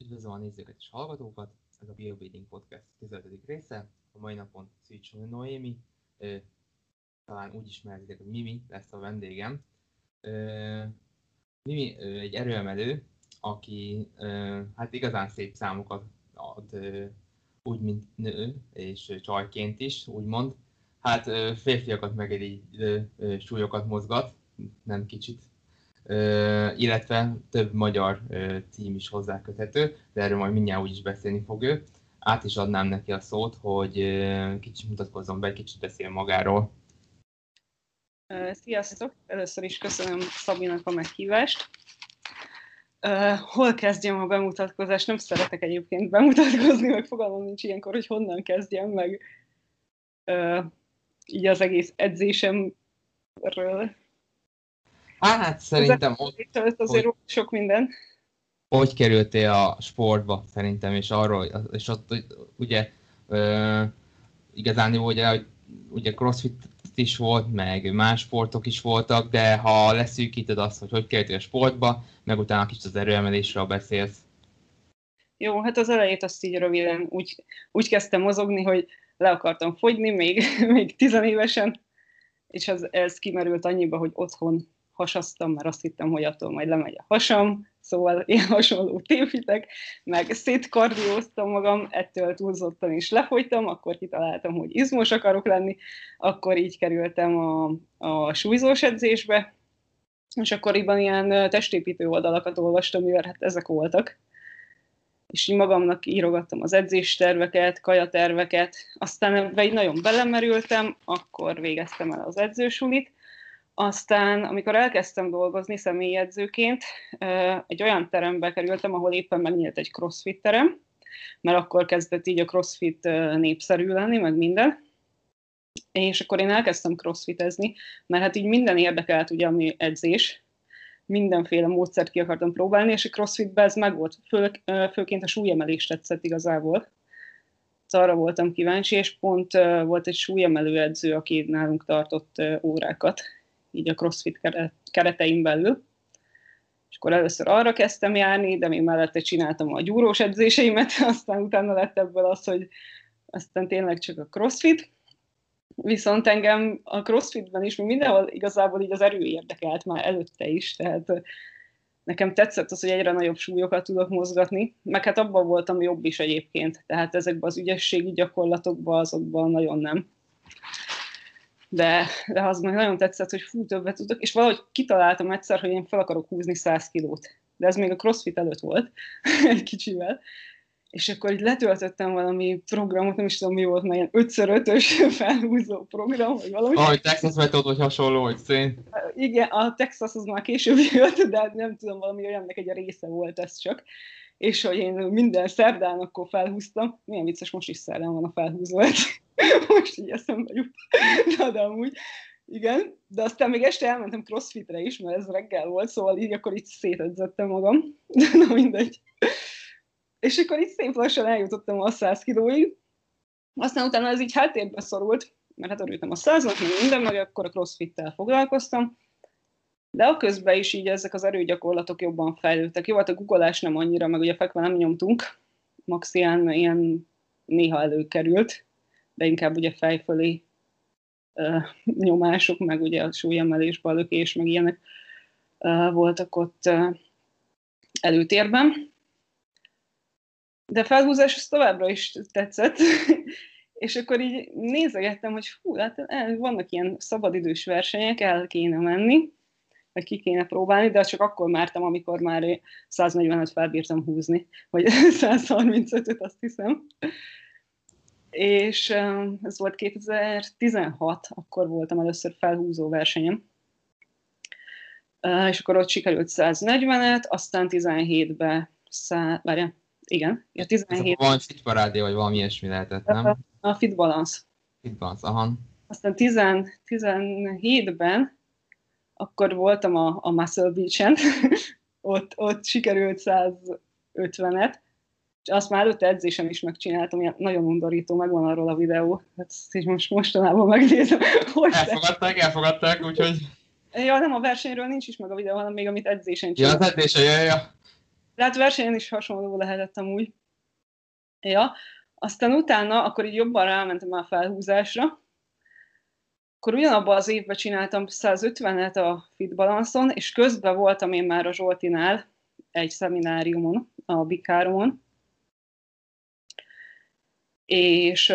Üdvözlöm a nézőket és hallgatókat, ez a Biobuilding Podcast 15. része. A mai napon Szűcs Noémi, ö, talán úgy ismeritek, hogy Mimi lesz a vendégem. Ö, Mimi ö, egy erőemelő, aki ö, hát igazán szép számokat ad, ö, úgy, mint nő, és csajként is, úgymond. Hát ö, férfiakat megerítő súlyokat mozgat, nem kicsit, illetve több magyar cím is hozzáköthető, de erről majd mindjárt úgy is beszélni fog ő. Át is adnám neki a szót, hogy kicsit mutatkozzon be, kicsit beszél magáról. Sziasztok! Először is köszönöm Szabinak a meghívást. Hol kezdjem a bemutatkozást? Nem szeretek egyébként bemutatkozni, meg fogalmam nincs ilyenkor, hogy honnan kezdjem, meg uh, így az egész edzésemről Hát szerintem ott, azért hogy, sok minden. Hogy kerültél a sportba szerintem, és arról, és ott ugye ö, igazán jó, ugye, hogy ugye crossfit is volt, meg más sportok is voltak, de ha leszűkíted azt, hogy hogy kerültél a sportba, meg utána kicsit az erőemelésről beszélsz. Jó, hát az elejét azt így röviden úgy, úgy kezdtem mozogni, hogy le akartam fogyni még, még tizenévesen, és ez, ez kimerült annyiba, hogy otthon hasaztam, mert azt hittem, hogy attól majd lemegy a hasam, szóval ilyen hasonló tévhitek, meg szétkardióztam magam, ettől túlzottan is lefogytam, akkor kitaláltam, hogy izmos akarok lenni, akkor így kerültem a, a súlyzós edzésbe, és akkoriban ilyen testépítő oldalakat olvastam, mivel hát ezek voltak. És így magamnak írogattam az edzésterveket, kajaterveket, aztán ebbe így nagyon belemerültem, akkor végeztem el az edzősulit, aztán, amikor elkezdtem dolgozni személyedzőként, egy olyan terembe kerültem, ahol éppen megnyílt egy crossfit terem, mert akkor kezdett így a crossfit népszerű lenni, meg minden. És akkor én elkezdtem crossfitezni, mert hát így minden érdekelt ugye, ami edzés, mindenféle módszert ki akartam próbálni, és a crossfitben ez meg volt, Fő, főként a súlyemelés tetszett igazából. Arra voltam kíváncsi, és pont volt egy súlyemelő edző, aki nálunk tartott órákat, így a CrossFit keretein belül. És akkor először arra kezdtem járni, de még mellette csináltam a gyúrós edzéseimet, aztán utána lett ebből az, hogy aztán tényleg csak a CrossFit. Viszont engem a CrossFitben is, mindenhol igazából így az erő érdekelt már előtte is, tehát nekem tetszett az, hogy egyre nagyobb súlyokat tudok mozgatni, meg hát abban voltam jobb is egyébként, tehát ezekben az ügyességi gyakorlatokban azokban nagyon nem de, de az meg nagyon tetszett, hogy fú, többet tudok, és valahogy kitaláltam egyszer, hogy én fel akarok húzni 100 kilót. De ez még a crossfit előtt volt, egy kicsivel. És akkor így letöltöttem valami programot, nem is tudom mi volt, ilyen 5x5-ös felhúzó program, vagy valami. Ah, hogy Texas metód, vagy hasonló, hogy szén. Igen, a Texas az már később jött, de nem tudom, valami olyannak egy része volt ez csak és hogy én minden szerdán akkor felhúztam, milyen vicces, most is szerdán van a felhúzó, most így eszembe jut, de, de amúgy, igen, de aztán még este elmentem crossfitre is, mert ez reggel volt, szóval így akkor így szétedzettem magam, de na mindegy. És akkor így szép lassan eljutottam a 100 kilóig, aztán utána ez így háttérbe szorult, mert hát örültem a száznak, meg minden, meg akkor a crossfittel foglalkoztam, de a közben is így ezek az erőgyakorlatok jobban fejlődtek. Jó, hát a googolás nem annyira, meg ugye fekve nem nyomtunk, max ilyen, ilyen néha előkerült, de inkább ugye fejfölé uh, nyomások, meg ugye a súlyemelés, balökés, meg ilyenek uh, voltak ott uh, előtérben. De felhúzás az továbbra is tetszett, és akkor így nézegettem, hogy fú, hát vannak ilyen szabadidős versenyek, el kéne menni, meg ki kéne próbálni, de csak akkor mártam, amikor már 145 felbírtam húzni, vagy 135-öt azt hiszem. És ez volt 2016, akkor voltam először felhúzó versenyem. És akkor ott sikerült 140-et, aztán 17-be, szá... várja, igen, ja, 17 Van fit parádé, vagy valami ilyesmi lehetett, nem? A fit balance. Fit balance, aha. Aztán 10, 17-ben akkor voltam a, a Muscle Beach-en, ott, ott sikerült 150-et, és azt már előtte edzésem is megcsináltam, ilyen nagyon undorító, megvan arról a videó, hát ezt most mostanában megnézem. Hogy elfogadták, te? elfogadták, úgyhogy... Ja, nem a versenyről nincs is meg a videó, hanem még amit edzésen csináltam. Ja, az edzése, ja, ja. lehet versenyen is hasonló lehetett amúgy. Ja, aztán utána, akkor így jobban rámentem a felhúzásra, akkor ugyanabban az évben csináltam 150-et a Fit és közben voltam én már a Zsoltinál egy szemináriumon, a Bikáromon, és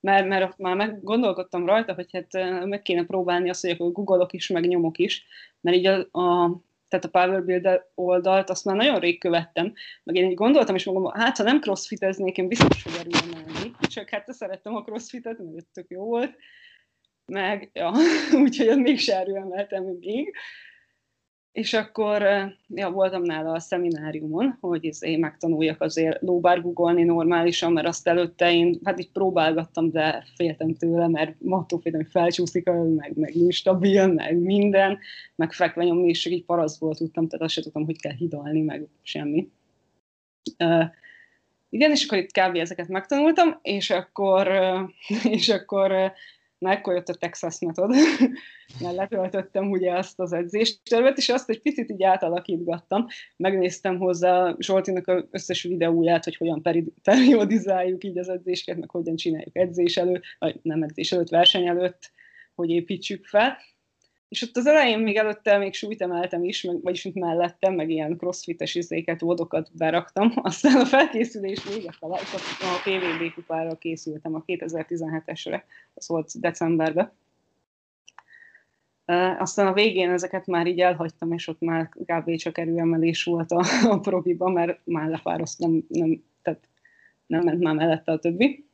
mert, mert már meg gondolkodtam rajta, hogy hát meg kéne próbálni azt, hogy akkor googolok is, meg nyomok is, mert így a, a tehát a Power Builder oldalt, azt már nagyon rég követtem, meg én így gondoltam, és magam, hát ha nem crossfiteznék, én biztos, hogy erőemelni. Csak hát szerettem a crossfitet, mert tök jó volt, meg, ja, úgyhogy még se erőemeltem még. És akkor ja, voltam nála a szemináriumon, hogy én megtanuljak azért lóbárgugolni normálisan, mert azt előtte én, hát így próbálgattam, de féltem tőle, mert attól féltem, hogy felcsúszik, meg, meg instabil, meg minden, meg fekve nyomni, és így paraszból tudtam, tehát azt sem tudtam, hogy kell hidalni, meg semmi. Uh, igen, és akkor itt kb. ezeket megtanultam, és akkor, és akkor Na, ekkor jött a Texas metod, mert letöltöttem ugye azt az edzéstervet, és azt egy picit így átalakítgattam. Megnéztem hozzá Zsoltinak az összes videóját, hogy hogyan periodizáljuk így az edzéseket, meg hogyan csináljuk edzés előtt, vagy nem edzés előtt, verseny előtt, hogy építsük fel és ott az elején még előtte még súlyt emeltem is, meg, vagyis mint mellettem, meg ilyen crossfites izéket, vodokat beraktam. Aztán a felkészülés véget a, a PVB kupára készültem a 2017-esre, az volt decemberben. Aztán a végén ezeket már így elhagytam, és ott már kb. csak erőemelés volt a, a probiba, mert már lepároszt nem, nem, tehát nem ment már mellette a többi.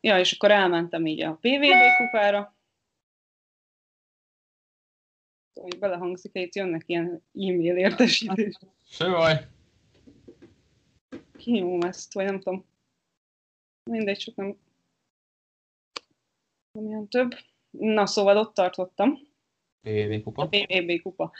Ja, és akkor elmentem így a PVB kupára, hogy belehangzik, hogy itt jönnek ilyen e-mail értesítés. Se baj. Kinyomom ezt, vagy nem tudom. Mindegy, csak nem, nem ilyen több. Na, szóval ott tartottam. PVB kupa. A PVB kupa.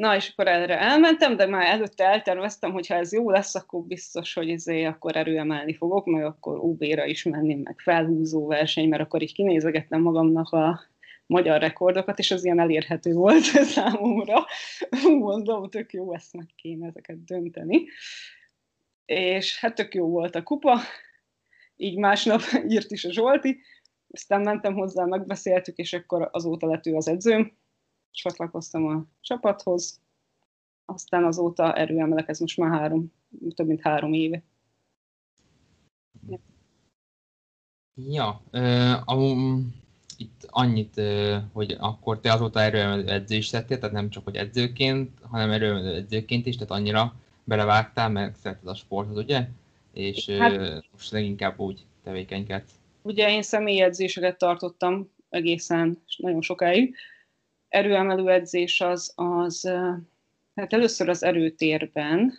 Na, és akkor erre elmentem, de már előtte elterveztem, hogy ha ez jó lesz, akkor biztos, hogy ezért akkor erőemelni fogok, meg akkor UB-ra is menni, meg felhúzó verseny, mert akkor így kinézegettem magamnak a magyar rekordokat, és az ilyen elérhető volt számomra. Mondom, tök jó, ezt meg kéne ezeket dönteni. És hát tök jó volt a kupa, így másnap írt is a Zsolti, aztán mentem hozzá, megbeszéltük, és akkor azóta lett ő az edzőm, csatlakoztam a csapathoz, aztán azóta erőemelek, ez most már három, több mint három éve. Ja, uh, itt annyit, hogy akkor te azóta erőemelő edzést tettél, tehát nem csak hogy edzőként, hanem erőemelő edzőként is, tehát annyira belevágtál, mert szereted a sportot, ugye? És hát, most leginkább úgy tevékenykedsz. Ugye én személyedzéseket tartottam egészen nagyon sokáig. Erőemelő edzés az, az hát először az erőtérben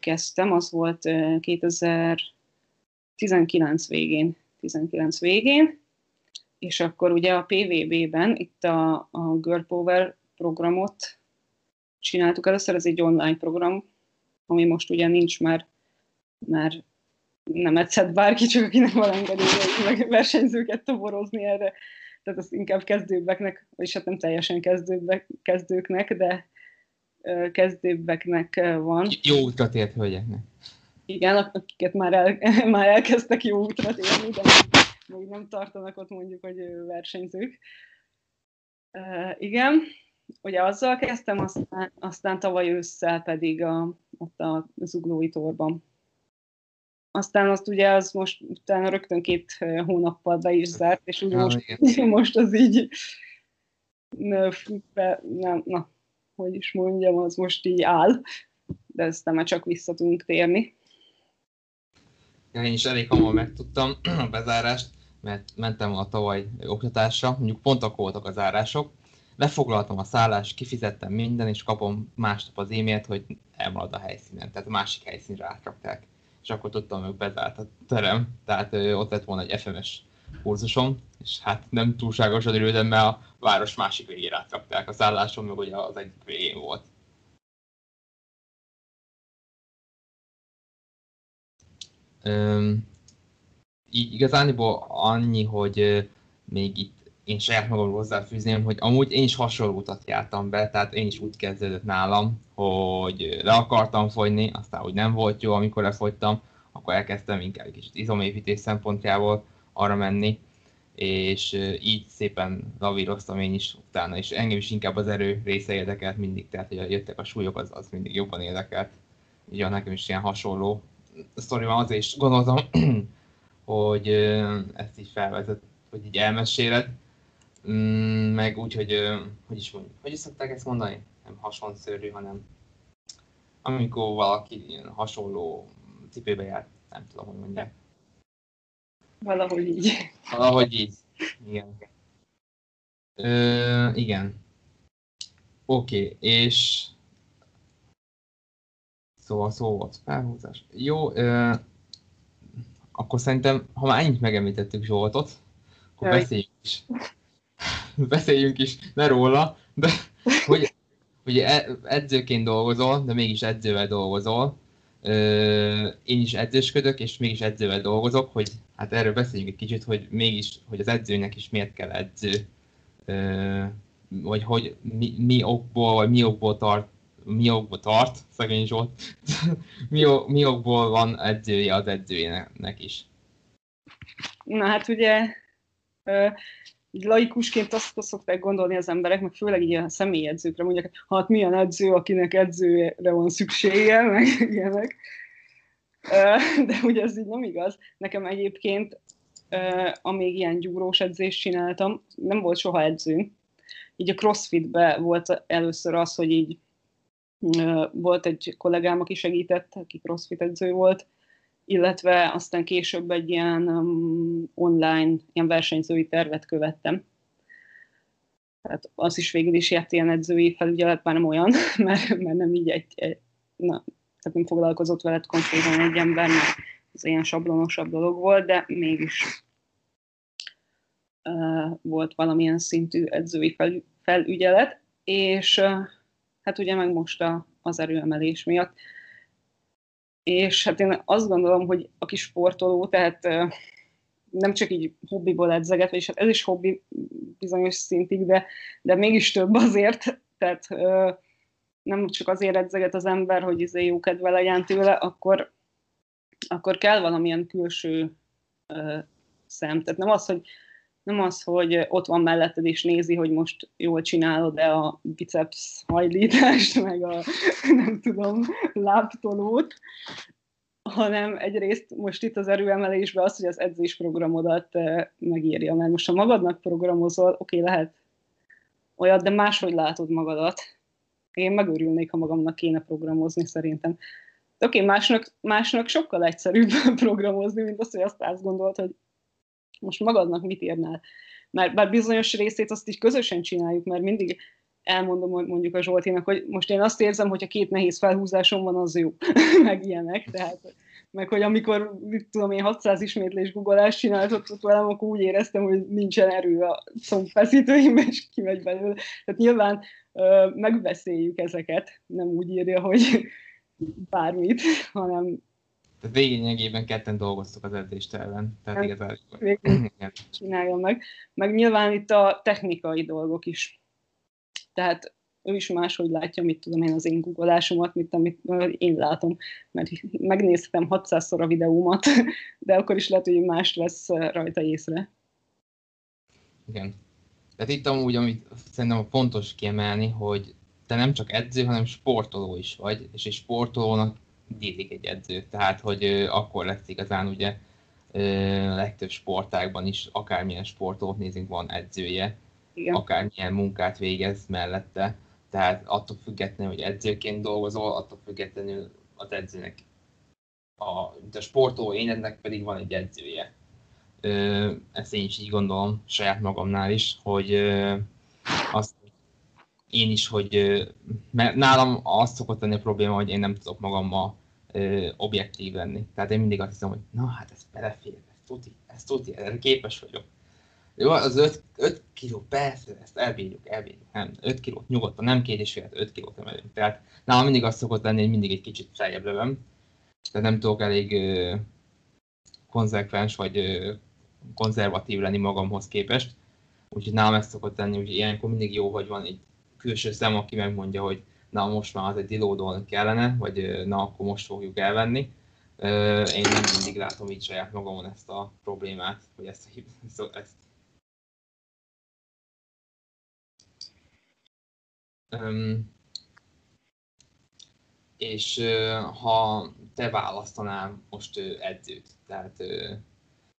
kezdtem, az volt 2019 végén, 19 végén, és akkor ugye a PVB-ben itt a, a Girl Power programot csináltuk először, ez egy online program, ami most ugye nincs már, már nem edzett bárki, csak akinek van engedélye, meg versenyzőket toborozni erre. Tehát az inkább kezdőbbeknek, vagyis hát nem teljesen kezdőbbek, kezdőknek, de kezdőbbeknek van. Jó útra tért hölgyeknek. Igen, akiket már, el, már elkezdtek jó útra térni, de még nem tartanak ott mondjuk, hogy versenyzők. Uh, igen, ugye azzal kezdtem, aztán, aztán tavaly ősszel pedig a, ott a zuglói torban. Aztán azt ugye az most utána rögtön két hónappal be is zárt, és úgy most, most az így be, nem, na, hogy is mondjam, az most így áll, de aztán már csak vissza tudunk térni. Ja, én is elég hamar megtudtam a bezárást, mert mentem a tavaly oktatásra, mondjuk pont akkor voltak az árások, lefoglaltam a szállást, kifizettem minden, és kapom másnap az e-mailt, hogy elmarad a helyszínen, tehát a másik helyszínre átrakták. És akkor tudtam, hogy bezárt a terem, tehát ott lett volna egy FMS kurzusom, és hát nem túlságosan örültem, mert a város másik végére átrakták a szállásom, meg ugye az egyik végén volt. Így igazániból annyi, hogy még itt én saját magam hozzáfűzném, hogy amúgy én is hasonló utat jártam be, tehát én is úgy kezdődött nálam, hogy le akartam fogyni, aztán úgy nem volt jó, amikor lefogytam, akkor elkezdtem inkább egy kicsit izomépítés szempontjából arra menni, és így szépen lavíroztam én is utána, és engem is inkább az erő része érdekelt mindig, tehát hogy jöttek a súlyok, az, az mindig jobban érdekelt. Ugye nekem is ilyen hasonló sztori van, azért is gondoltam, hogy ezt így felvezet, hogy így elmeséled, mm, meg úgy, hogy, hogy is mondjuk, hogy is szokták ezt mondani? Nem hasonszörű, hanem amikor valaki ilyen hasonló cipőbe jár, nem tudom, hogy mondják. Valahogy így. Valahogy így. Igen. Ö, igen. Oké, okay, és szóval szó volt felhúzás. Jó, ö, akkor szerintem, ha már ennyit megemlítettük Zsoltot, akkor Jaj. beszéljünk is. beszéljünk is, ne róla, de hogy, hogy e, edzőként dolgozol, de mégis edzővel dolgozol, én is edzősködök, és mégis edzővel dolgozok, hogy hát erről beszéljünk egy kicsit, hogy mégis, hogy az edzőnek is miért kell edző, vagy hogy mi, mi okból, vagy mi okból tart, mi okból tart, szegény Zsolt, mi, mi okból van edzője az edzőjének is. Na hát ugye laikusként azt szokták gondolni az emberek, meg főleg a személyedzőkre mondják, hát milyen edző, akinek edzőre van szüksége, meg ilyenek. De ugye ez így nem igaz. Nekem egyébként, amíg ilyen gyúrós edzést csináltam, nem volt soha edzőm. Így a crossfitbe volt először az, hogy így volt egy kollégám, aki segített, aki crossfit edző volt, illetve aztán később egy ilyen online, ilyen versenyzői tervet követtem. Tehát az is végül is járt ilyen edzői felügyelet, már nem olyan, mert, mert nem így egy, egy na, tehát nem foglalkozott veled konkrétan egy ember, mert ez ilyen sablonosabb dolog volt, de mégis uh, volt valamilyen szintű edzői fel, felügyelet, és uh, hát ugye meg most a, az erőemelés miatt és hát én azt gondolom, hogy aki sportoló, tehát nem csak így hobbiból edzeget, és hát ez is hobbi bizonyos szintig, de, de mégis több azért, tehát nem csak azért edzeget az ember, hogy izé jó kedve legyen tőle, akkor, akkor kell valamilyen külső szem. Tehát nem az, hogy nem az, hogy ott van melletted és nézi, hogy most jól csinálod-e a biceps hajlítást, meg a nem tudom, lábtolót, hanem egyrészt most itt az erőemelésben az, hogy az edzésprogramodat eh, megírja, mert most ha magadnak programozol, oké, okay, lehet olyat, de máshogy látod magadat. Én megörülnék, ha magamnak kéne programozni szerintem. Oké, okay, másnak, másnak sokkal egyszerűbb programozni, mint az, hogy azt azt gondolt, hogy most magadnak mit írnál. Mert bár bizonyos részét azt így közösen csináljuk, mert mindig elmondom mondjuk a Zsoltinak, hogy most én azt érzem, hogy a két nehéz felhúzásom van, az jó, meg ilyenek, tehát meg hogy amikor, mit tudom én, 600 ismétlés guggolást csináltatott velem, akkor úgy éreztem, hogy nincsen erő a szombfeszítőimben, és kimegy belőle. Tehát nyilván ö, megbeszéljük ezeket, nem úgy írja, hogy bármit, hanem tehát végényegében ketten dolgoztuk az edzésterven. Tehát igazán... Csinálja meg. Meg nyilván itt a technikai dolgok is. Tehát ő is máshogy látja, mit tudom én az én googleásomat, mint amit én látom, mert megnéztem 600-szor a videómat, de akkor is lehet, hogy más lesz rajta észre. Igen. Tehát itt amúgy, amit szerintem fontos kiemelni, hogy te nem csak edző, hanem sportoló is vagy, és egy sportolónak dílik egy edző. Tehát, hogy akkor lesz igazán ugye legtöbb sportágban is, akármilyen sportot nézünk, van edzője, Igen. akármilyen munkát végez mellette. Tehát attól függetlenül, hogy edzőként dolgozol, attól függetlenül az edzőnek, a, a sportoló énednek pedig van egy edzője. Ö, ezt én is így gondolom saját magamnál is, hogy ö, azt én is, hogy mert nálam azt szokott lenni a probléma, hogy én nem tudok magammal ö, objektív lenni. Tehát én mindig azt hiszem, hogy na hát ez belefér, ez tuti, ez tuti, erre képes vagyok. Jó, az 5, 5 kiló, persze, ezt elbírjuk, elbírjuk. Nem, 5 kilót nyugodtan, nem két és fél, 5 kilót emelünk. Tehát nálam mindig azt szokott lenni, hogy mindig egy kicsit feljebb lövöm. Tehát nem tudok elég ö, konzekvens vagy ö, konzervatív lenni magamhoz képest. úgyhogy nálam ezt szokott tenni, úgyhogy ilyenkor mindig jó, hogy van egy külső szem, aki megmondja, hogy na most már az egy dilódon kellene, vagy na akkor most fogjuk elvenni. Én nem mindig látom így saját magamon ezt a problémát, hogy ezt, ezt Um, és ha te választanál most edzőt, tehát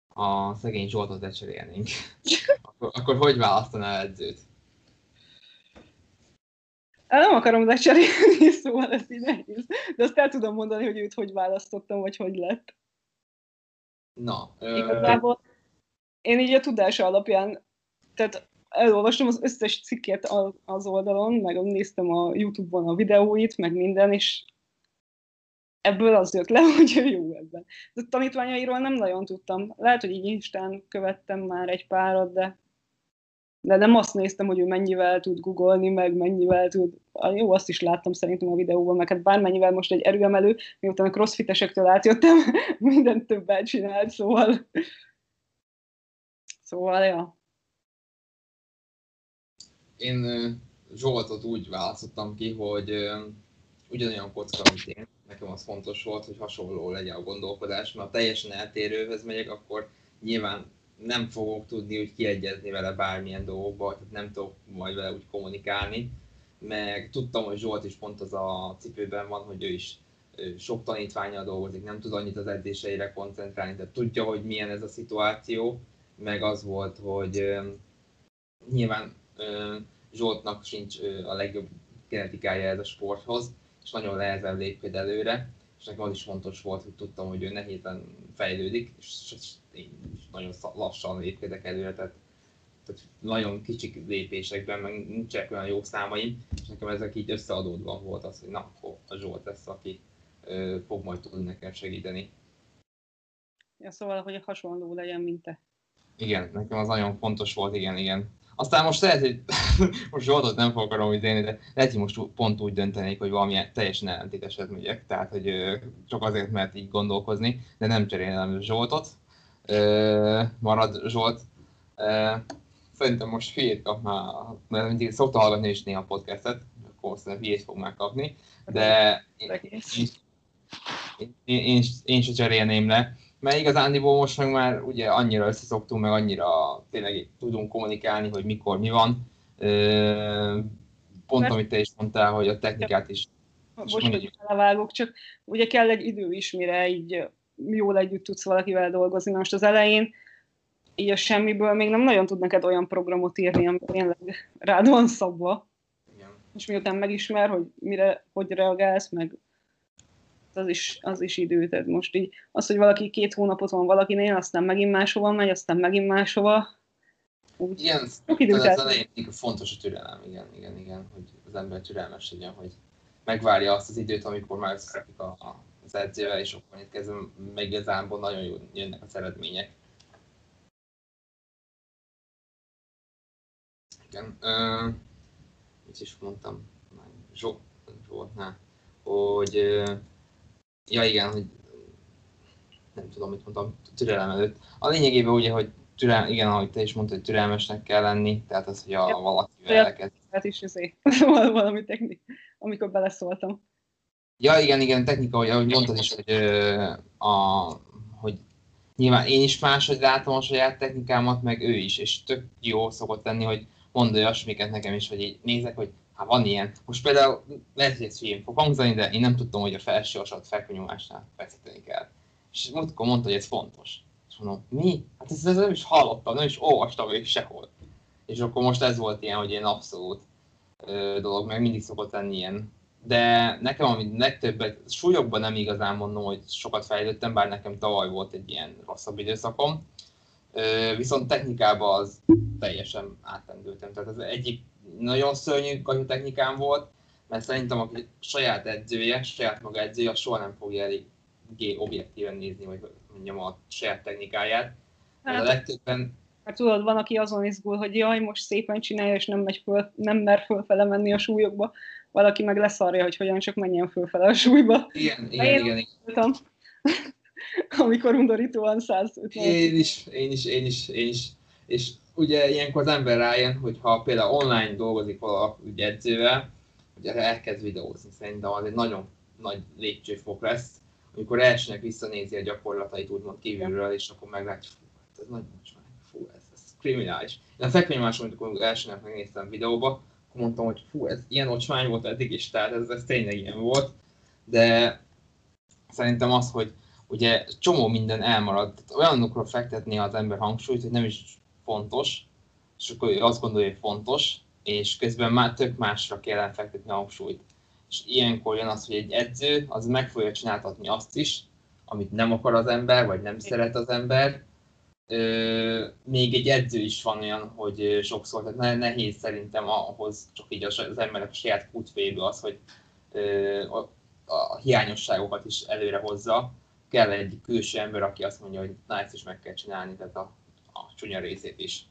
a szegény Zsoltot lecserélnénk, akkor, akkor hogy választanál edzőt? Nem akarom lecserélni, szóval ez így nehéz. De azt el tudom mondani, hogy őt hogy választottam, vagy hogy lett. Na. Igazából én így a tudása alapján, tehát elolvastam az összes cikket az oldalon, meg néztem a Youtube-on a videóit, meg minden, és ebből az jött le, hogy ő jó ebben. De tanítványairól nem nagyon tudtam. Lehet, hogy így Instán követtem már egy párat, de, de nem azt néztem, hogy ő mennyivel tud googolni, meg mennyivel tud... Jó, azt is láttam szerintem a videóban, meg hát bármennyivel most egy erőemelő, miután a crossfitesektől átjöttem, mindent többet csinált, szóval... Szóval, ja. Én Zsoltot úgy választottam ki, hogy ugyanolyan kocka, mint én. Nekem az fontos volt, hogy hasonló legyen a gondolkodás, mert ha teljesen eltérőhöz megyek, akkor nyilván nem fogok tudni úgy kiegyezni vele bármilyen dolgokba, tehát nem tudok majd vele úgy kommunikálni, meg tudtam, hogy Zsolt is pont az a cipőben van, hogy ő is sok tanítványal dolgozik, nem tud annyit az edzéseire koncentrálni, tehát tudja, hogy milyen ez a szituáció, meg az volt, hogy nyilván Zsoltnak sincs a legjobb genetikája ez a sporthoz, és nagyon nehezen lép előre, és nekem az is fontos volt, hogy tudtam, hogy ő nehézen fejlődik, és én is nagyon lassan lépkedek előre, tehát, tehát nagyon kicsik lépésekben, meg nincsenek olyan jó számaim, és nekem ezek így összeadódva volt az, hogy na, akkor a Zsolt lesz, aki ö, fog majd tudni nekem segíteni. Ja, szóval, hogy hasonló legyen, mint te. Igen, nekem az nagyon fontos volt, igen, igen. Aztán most lehet, hogy most Zsoltot nem fogok arra idéni, de lehet, hogy most pont úgy döntenék, hogy valami teljesen ellentéteset megyek. Tehát, hogy csak azért, mert így gondolkozni, de nem cserélem Zsoltot. Marad Zsolt. Szerintem most hülyét kap már, mert mindig szokta hallgatni is néha a podcastet, akkor szerintem hülyét fog már kapni, de én, én, én, én, én sem cserélném le mert igazándiból most meg már ugye annyira összeszoktunk, meg annyira tényleg tudunk kommunikálni, hogy mikor mi van. Pont mert... amit te is mondtál, hogy a technikát is... Most, hogy belevágok, csak ugye kell egy idő is, mire így jól együtt tudsz valakivel dolgozni. Most az elején így a semmiből még nem nagyon tud neked olyan programot írni, ami tényleg rád van szabva. Igen. És miután megismer, hogy mire, hogy reagálsz, meg az is, az is idő. Tehát most így az, hogy valaki két hónapot van valakinél, aztán megint máshova megy, aztán megint máshova. Úgy, igen, sok idő ez elején fontos a türelem, igen, igen, igen, hogy az ember türelmes legyen, hogy megvárja azt az időt, amikor már összeszakik a, a, az edzővel, és akkor itt kezdve meg igazából nagyon jó jönnek az eredmények. Igen, uh, mit is mondtam, Zsolt, Zsoltnál, hogy ja igen, hogy nem tudom, mit mondtam, türelem előtt. A lényegében ugye, hogy türel, igen, ahogy te is mondtad, hogy türelmesnek kell lenni, tehát az, hogy a ja, valakivel elkezd. Hát is azért valami technik, amikor beleszóltam. Ja, igen, igen, technika, hogy ahogy mondtad is, hogy, a, hogy nyilván én is máshogy látom a saját technikámat, meg ő is, és tök jó szokott lenni, hogy mond olyasmiket nekem is, hogy így nézek, hogy Hát van ilyen. Most például lehet, hogy ez fog hangzani, de én nem tudtam, hogy a felső asat fekvőnyomásnál feszíteni kell. És múltkor mondta, hogy ez fontos. És mondom, mi? Hát ezt, ezt nem is hallottam, nem is olvastam még sehol. És akkor most ez volt ilyen, hogy ilyen abszolút ö, dolog, meg mindig szokott lenni ilyen. De nekem, ami legtöbbet, súlyokban nem igazán mondom, hogy sokat fejlődtem, bár nekem tavaly volt egy ilyen rosszabb időszakom. Ö, viszont technikában az teljesen átlendültem. Tehát az egyik nagyon szörnyű technikám volt, mert szerintem a saját edzője, saját maga edzője soha nem fogja elég objektíven nézni, vagy mondjam a saját technikáját. Hát, a legtöbben... Hát tudod, van, aki azon izgul, hogy jaj, most szépen csinálja, és nem, megy föl, nem mer fölfele menni a súlyokba. Valaki meg leszarja, hogy hogyan csak menjen fölfele a súlyba. Igen, igen, én igen. igen. amikor undorítóan 150. Én is, én is, én is, én is. És ugye ilyenkor az ember rájön, hogy ha például online dolgozik valaki ugye edzővel, ugye elkezd videózni, szerintem az egy nagyon nagy lépcsőfok lesz, amikor elsőnek visszanézi a gyakorlatait úgymond kívülről, és akkor meglátja, fú, hát ez nagy mocsmány, fú, ez, ez kriminális. Én a fekvénymáson, amikor elsőnek megnéztem videóba, akkor mondtam, hogy fú, ez ilyen ocsmány volt eddig is, tehát ez, ez tényleg ilyen volt, de szerintem az, hogy ugye csomó minden elmarad, olyanokra fektetni az ember hangsúlyt, hogy nem is fontos, és akkor azt gondolja, hogy fontos, és közben már tök másra kell fektetni a hangsúlyt. És ilyenkor jön az, hogy egy edző az meg fogja csináltatni azt is, amit nem akar az ember, vagy nem szeret az ember. Ö, még egy edző is van olyan, hogy sokszor, tehát nehéz szerintem ahhoz csak így az emberek a saját kutféből az, hogy ö, a, a hiányosságokat is előre hozza. Kell egy külső ember, aki azt mondja, hogy na ezt is meg kell csinálni, tehát a, a csúnya részét is.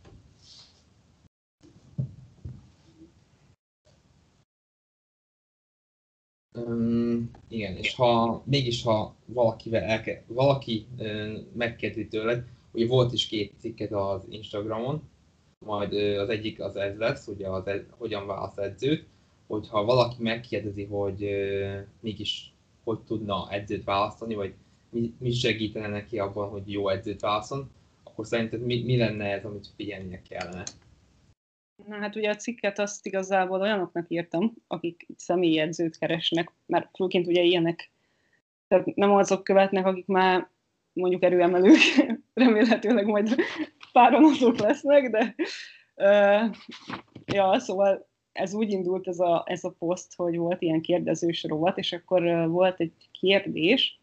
Um, igen, és ha mégis ha valakivel elke, valaki uh, megkérdezi tőled, ugye volt is két cikket az Instagramon, majd uh, az egyik az ez lesz, ugye az ez, hogyan válasz edzőt, hogyha valaki megkérdezi, hogy uh, mégis hogy tudna edzőt választani, vagy mi, mi segítene neki abban, hogy jó edzőt válaszol, akkor szerinted mi, mi lenne ez, amit figyelnie kellene? Na hát ugye a cikket azt igazából olyanoknak írtam, akik személyi edzőt keresnek, mert főként ugye ilyenek, tehát nem azok követnek, akik már mondjuk erőemelők, remélhetőleg majd páron azok lesznek, de uh, ja, szóval ez úgy indult ez a, ez a poszt, hogy volt ilyen kérdezős rovat, és akkor uh, volt egy kérdés,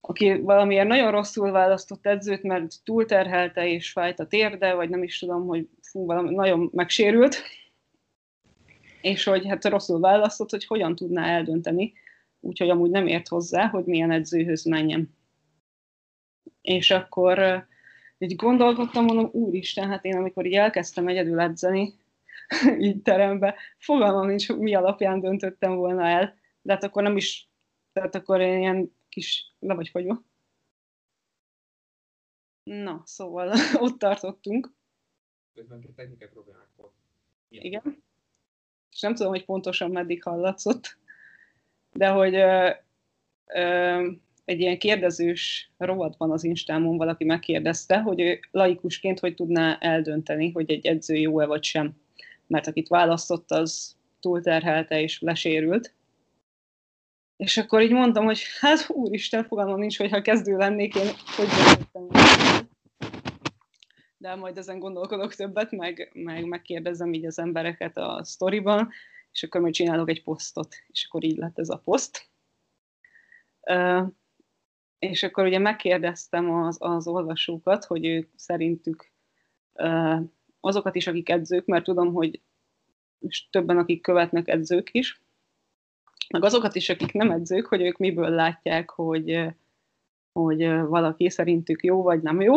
aki valamiért nagyon rosszul választott edzőt, mert túlterhelte és fájt a térde, vagy nem is tudom, hogy fú, valami nagyon megsérült, és hogy hát rosszul választott, hogy hogyan tudná eldönteni, úgyhogy amúgy nem ért hozzá, hogy milyen edzőhöz menjen. És akkor így gondolkodtam, mondom, úristen, hát én amikor így elkezdtem egyedül edzeni, így terembe, fogalmam nincs, mi alapján döntöttem volna el, de hát akkor nem is, tehát akkor én ilyen kis, le vagy fagyva. Na, szóval ott tartottunk. Közben technikai problémák volt. Igen. Igen. És nem tudom, hogy pontosan meddig hallatszott, de hogy ö, ö, egy ilyen kérdezős rovatban az Instámon valaki megkérdezte, hogy ő laikusként hogy tudná eldönteni, hogy egy edző jó-e vagy sem. Mert akit választott, az túlterhelte és lesérült. És akkor így mondtam, hogy hát úristen, fogalmam nincs, hogy ha kezdő lennék, én hogy döntöttem de majd ezen gondolkodok többet, meg, meg megkérdezem így az embereket a sztoriban, és akkor majd csinálok egy posztot, és akkor így lett ez a poszt. Uh, és akkor ugye megkérdeztem az, az olvasókat, hogy ők szerintük uh, azokat is, akik edzők, mert tudom, hogy és többen, akik követnek edzők is, meg azokat is, akik nem edzők, hogy ők miből látják, hogy, hogy valaki szerintük jó vagy nem jó,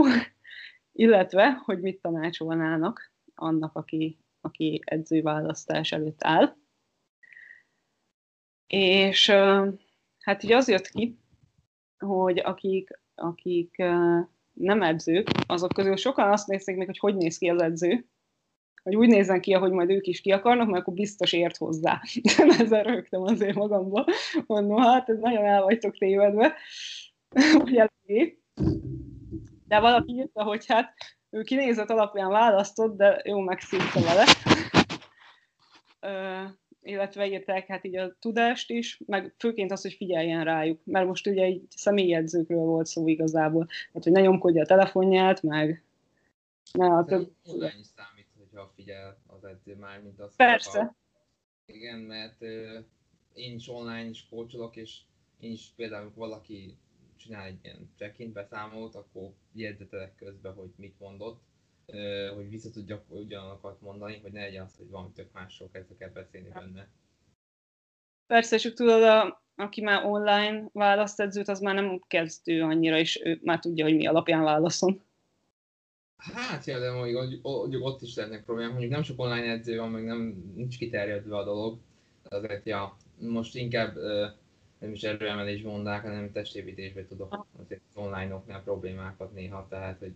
illetve, hogy mit tanácsolnának annak, aki, aki edzőválasztás előtt áll. És hát így az jött ki, hogy akik, akik nem edzők, azok közül sokan azt nézték meg, hogy hogy néz ki az edző, hogy úgy nézzen ki, ahogy majd ők is ki akarnak, mert akkor biztos ért hozzá. Ezzel rögtem azért magamba. Mondom, hát ez nagyon el vagytok tévedve. Hogy eléggé. De valaki írta, hogy hát ő kinézet alapján választott, de jó megszívta vele. Ö, illetve írták hát így a tudást is, meg főként az, hogy figyeljen rájuk, mert most ugye egy személyedzőkről volt szó igazából, tehát hogy ne nyomkodja a telefonját, meg ne a több... Hogyha figyel az edző már, mint az. Persze. A... Igen, mert uh, én is online is kócsolok, és én is például valaki csinál egy ilyen check-in beszámolót, akkor jegyzetelek közben, hogy mit mondott, hogy vissza tudjak ugyananokat mondani, hogy ne legyen az, hogy valami tök másról kezdek el beszélni benne. Persze, és tudod, a, aki már online választ edzőt, az már nem kezdő annyira, és ő már tudja, hogy mi alapján válaszol. Hát, de mondjuk, mondjuk ott is lennek problémák, mondjuk nem sok online edző van, meg nem nincs kiterjedve a dolog. Azért, ja, most inkább nem is erőemelés mondák, hanem testépítésbe tudok azért online-oknál problémákat néha, tehát hogy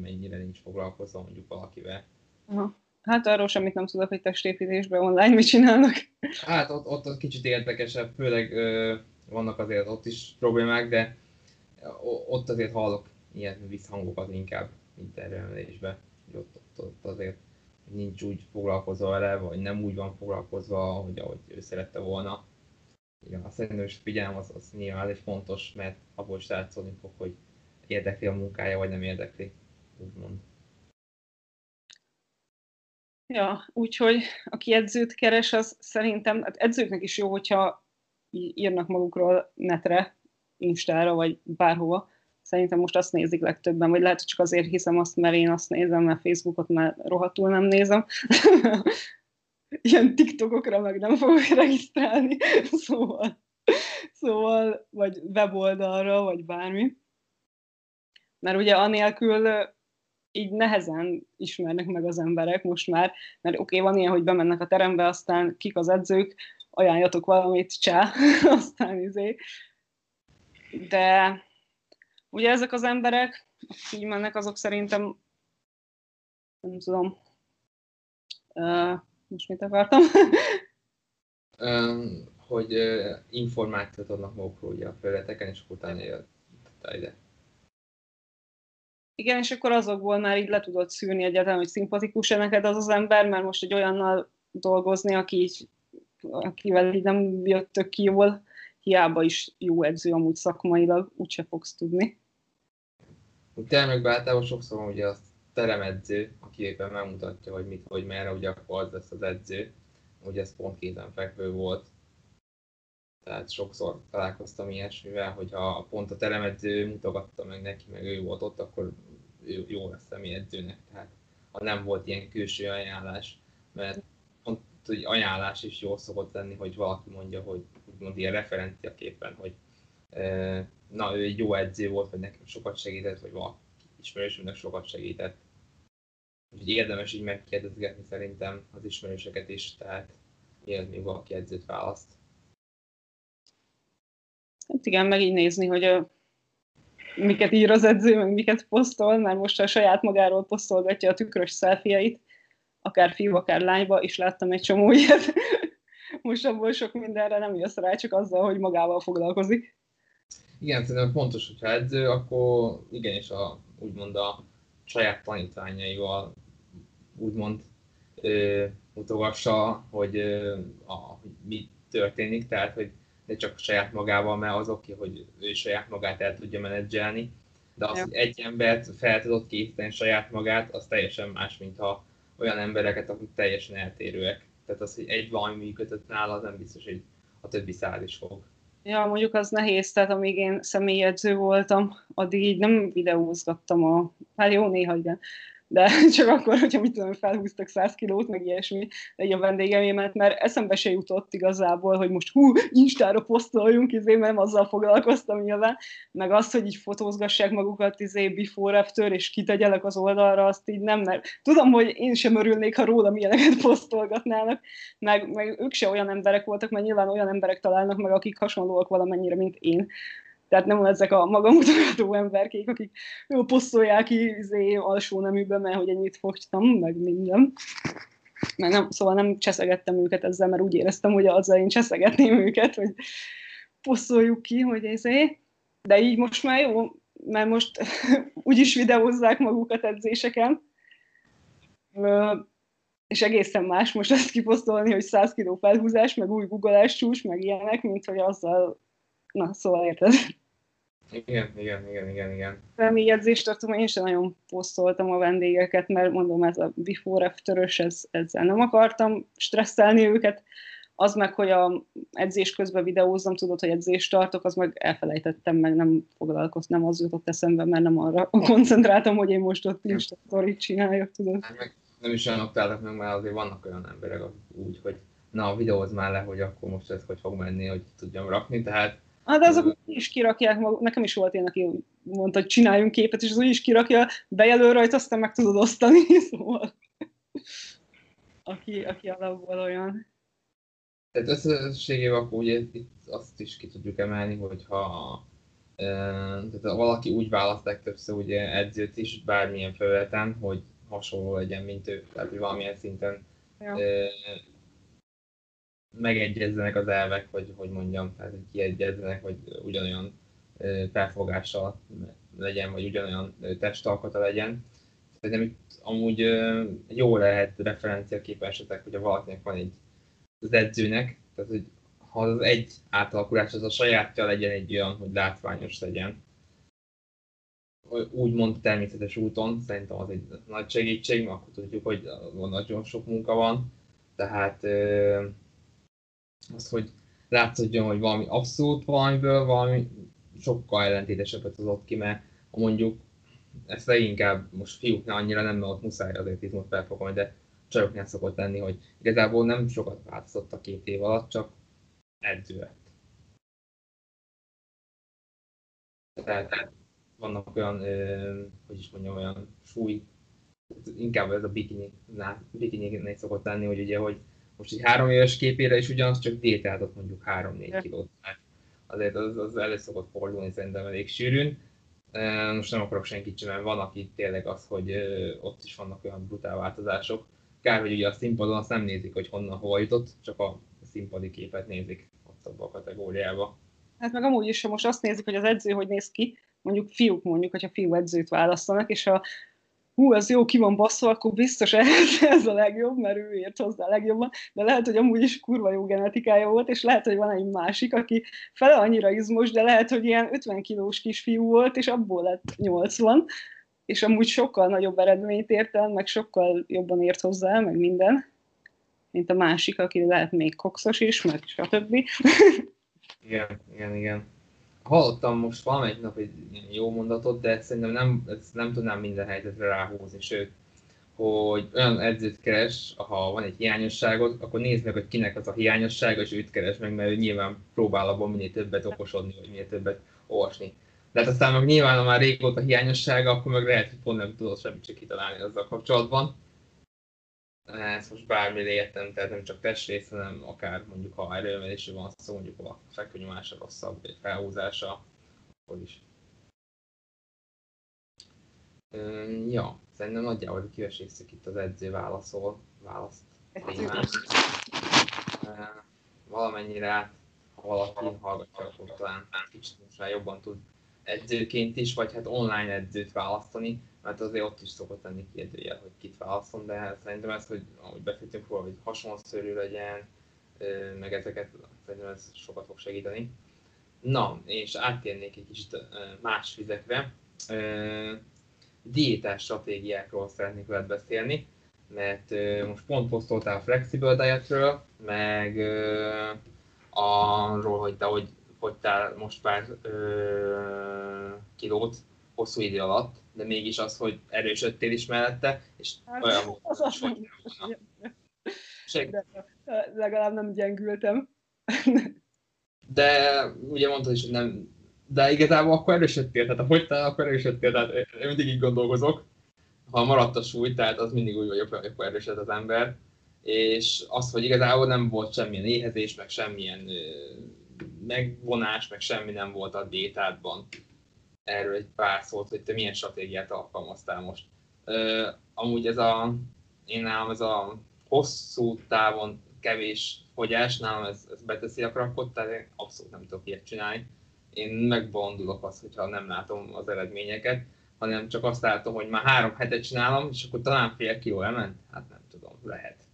mennyire nincs foglalkozva mondjuk valakivel. Aha. Hát arról semmit nem tudok, hogy testépítésben online mit csinálnak. Hát ott, ott, ott kicsit érdekesebb, főleg ö, vannak azért ott is problémák, de ott azért hallok ilyen visszhangokat inkább interjelölésbe, hogy ott, ott, ott azért nincs úgy foglalkozva vele, vagy nem úgy van foglalkozva, hogy ahogy ő szerette volna. Igen, azt szerintem is figyelem, az, az nyilván egy fontos, mert abból is látszódni fog, hogy érdekli a munkája, vagy nem érdekli, úgymond. Ja, úgyhogy aki edzőt keres, az szerintem, hát edzőknek is jó, hogyha írnak magukról netre, Instára, vagy bárhova. Szerintem most azt nézik legtöbben, vagy lehet, hogy csak azért hiszem azt, mert én azt nézem, mert Facebookot már rohadtul nem nézem. Ilyen TikTokokra meg nem fogok regisztrálni, szóval, szóval, vagy weboldalra, vagy bármi. Mert ugye anélkül így nehezen ismernek meg az emberek most már, mert oké, okay, van ilyen, hogy bemennek a terembe, aztán kik az edzők, ajánljatok valamit, csá, aztán izé. De ugye ezek az emberek, akik így mennek, azok szerintem, nem tudom, uh, most mit akartam? um, hogy uh, információt adnak magukról ugye a felületeken, és utána jött ide. Igen, és akkor azokból már így le tudod szűrni egyáltalán, hogy szimpatikus-e neked az az ember, mert most egy olyannal dolgozni, aki így, akivel így nem jöttök ki jól, hiába is jó edző amúgy szakmailag, úgyse fogsz tudni. Te meg általában sokszor ugye a teremedző, aki éppen megmutatja, hogy mit, hogy merre, ugye akkor az lesz az edző. Ugye ez pont kézenfekvő volt. Tehát sokszor találkoztam ilyesmivel, hogyha pont a teremedző mutogatta meg neki, meg ő volt ott, akkor ő jó lesz személy edzőnek. Tehát ha nem volt ilyen külső ajánlás, mert pont hogy ajánlás is jól szokott lenni, hogy valaki mondja, hogy úgymond ilyen referenciaképpen, hogy na, ő egy jó edző volt, vagy nekem sokat segített, vagy valaki ismerősömnek sokat segített. Úgyhogy érdemes így megkérdezgetni szerintem az ismerőseket is, tehát mielőtt még valaki edzőt választ. Hát igen, meg így nézni, hogy miket ír az edző, meg miket posztol, mert most a saját magáról posztolgatja a tükrös szelfiait, akár fiú, akár lányba, és láttam egy csomó ilyet. most abból sok mindenre nem jössz rá, csak azzal, hogy magával foglalkozik. Igen, szerintem fontos, hogyha edző, akkor igenis a, úgymond a saját tanítványaival úgymond ö, mutogassa, hogy, ö, a, hogy mi történik, tehát hogy ne csak saját magával, mert az oké, hogy ő saját magát el tudja menedzselni, de az, hogy egy embert fel tudod készíteni saját magát, az teljesen más, mint ha olyan embereket, akik teljesen eltérőek. Tehát az, hogy egy valami működött nála, az nem biztos, hogy a többi száll is fog. Ja, mondjuk az nehéz, tehát amíg én személyedző voltam, addig így nem videózgattam a... Hát jó, néha igen de csak akkor, hogyha mit tudom, felhúztak 100 kilót, meg ilyesmi egy a vendégemémet, mert eszembe se jutott igazából, hogy most hú, Instára posztoljunk, izé, mert azzal foglalkoztam nyilván, meg azt, hogy így fotózgassák magukat izé before after, és kitegyelek az oldalra, azt így nem, mert tudom, hogy én sem örülnék, ha rólam ilyeneket posztolgatnának, meg, meg ők se olyan emberek voltak, mert nyilván olyan emberek találnak meg, akik hasonlóak valamennyire, mint én tehát nem ezek a magamutogató emberkék, akik jó, posztolják ki izé, alsó neműbe, mert hogy ennyit fogtam, meg minden. Mert nem, szóval nem cseszegettem őket ezzel, mert úgy éreztem, hogy azzal én cseszegetném őket, hogy posztoljuk ki, hogy ezé. De így most már jó, mert most úgyis videózzák magukat edzéseken, és egészen más most ezt kiposztolni, hogy 100 kg felhúzás, meg új googleás csúcs, meg ilyenek, mint hogy azzal, na szóval érted. Igen, igen, igen, igen, igen. Személyedzést tartom, én sem nagyon posztoltam a vendégeket, mert mondom, ez a before after ez, ezzel nem akartam stresszelni őket. Az meg, hogy a edzés közben videózom, tudod, hogy edzést tartok, az meg elfelejtettem, meg nem foglalkoztam, nem az jutott eszembe, mert nem arra koncentráltam, hogy én most ott Insta story csináljak, tudod. Hát meg nem is olyanok teltek meg, mert azért vannak olyan emberek, úgy, hogy na, videóz már le, hogy akkor most ez hogy fog menni, hogy tudjam rakni, tehát Hát de azok is kirakják maguk, nekem is volt ilyen, aki mondta, hogy csináljunk képet, és az úgy is kirakja, bejelöl rajta, aztán meg tudod osztani, szóval aki, aki alapból olyan. Tehát összességében akkor ugye itt azt is ki tudjuk emelni, hogyha Tehát valaki úgy választ legtöbbször ugye edzőt is bármilyen felületen, hogy hasonló legyen, mint ő, tehát hogy valamilyen szinten ja. Megegyezzenek az elvek, hogy, hogy mondjam, tehát hogy kiegyezzenek, hogy ugyanolyan felfogással legyen, vagy ugyanolyan testalkata legyen. Szerintem itt amúgy jó lehet referenciaképesetek, hogyha valakinek van egy az edzőnek, tehát hogy ha az egy átalakulás az a sajátja legyen egy olyan, hogy látványos legyen. Úgymond természetes úton, szerintem az egy nagy segítség, mert akkor tudjuk, hogy nagyon sok munka van. Tehát az, hogy látszódjon, hogy valami abszolút valamiből valami sokkal ellentétesebbet hozott ki, mert mondjuk ezt leginkább most fiúknál annyira nem, mert ott muszáj azért izmot felfogni, de csajoknál szokott lenni, hogy igazából nem sokat változott a két év alatt, csak edző lett. Tehát vannak olyan, hogy is mondjam, olyan súly, inkább ez a bikini, bikini szokott lenni, hogy ugye, hogy most egy három éves képére is ugyanaz, csak diétáltat mondjuk 3-4 kilót. Azért az, az elő szokott fordulni szerintem elég sűrűn. Most nem akarok senkit csinálni, van, aki tényleg az, hogy ott is vannak olyan brutál változások. Kár, hogy ugye a színpadon azt nem nézik, hogy honnan hova jutott, csak a színpadi képet nézik ott abban a kategóriába. Hát meg amúgy is, ha most azt nézik, hogy az edző hogy néz ki, mondjuk fiúk mondjuk, hogyha fiú edzőt választanak, és a hú, ez jó, ki van basszva, akkor biztos ez, ez a legjobb, mert ő ért hozzá a legjobban, de lehet, hogy amúgy is kurva jó genetikája volt, és lehet, hogy van egy másik, aki fele annyira izmos, de lehet, hogy ilyen 50 kilós kisfiú volt, és abból lett 80, és amúgy sokkal nagyobb eredményt ért el, meg sokkal jobban ért hozzá, meg minden, mint a másik, aki lehet még kokszos is, meg stb. igen, igen, igen hallottam most valamelyik nap egy jó mondatot, de szerintem nem, ezt nem tudnám minden helyzetre ráhúzni, sőt, hogy olyan edzőt keres, ha van egy hiányosságod, akkor nézd meg, hogy kinek az a hiányossága, és őt keres meg, mert ő nyilván próbál abban minél többet okosodni, vagy minél többet olvasni. De hát aztán meg nyilván, ha már régóta hiányossága, akkor meg lehet, hogy pont nem tudod semmit csak kitalálni azzal kapcsolatban ezt most bármire értem, tehát nem csak testrész, hanem akár mondjuk ha erőemelésről van szó, mondjuk a fekvőnyomása rosszabb, vagy felhúzása, akkor is. ja, szerintem nagyjából kivesészük itt az edző válaszol, választ témát. valamennyire, ha valaki hallgatja, akkor talán kicsit most már jobban tud edzőként is, vagy hát online edzőt választani, mert azért ott is szokott lenni kérdőjel, hogy kit választom, de szerintem ez, hogy ahogy beszéltünk róla, hogy hasonszörű legyen, meg ezeket szerintem ez sokat fog segíteni. Na, és áttérnék egy kicsit más vizekre. Diétás stratégiákról szeretnék veled beszélni, mert most pont posztoltál a Flexible Dietről, meg arról, hogy te hogy fogytál most pár kilót hosszú idő alatt, de mégis az, hogy erősödtél is mellette, és hát, olyan az az hogy de, legalább nem gyengültem. de ugye mondtad is, hogy nem, de igazából akkor erősödtél, tehát ha fogytál, akkor erősödtél, tehát én mindig így gondolkozok, ha maradt a súly, tehát az mindig úgy vagyok, hogy akkor erősöd az ember, és az, hogy igazából nem volt semmilyen éhezés, meg semmilyen megvonás, meg semmi nem volt a diétádban erről egy pár szót, hogy te milyen stratégiát alkalmaztál most. Uh, amúgy ez a, én nálam ez a hosszú távon kevés fogyás, nálam ez, ez beteszi a krakot, tehát én abszolút nem tudok ilyet csinálni. Én megbondulok azt, hogyha nem látom az eredményeket, hanem csak azt látom, hogy már három hetet csinálom, és akkor talán fél kiló elment. Hát nem tudom, lehet.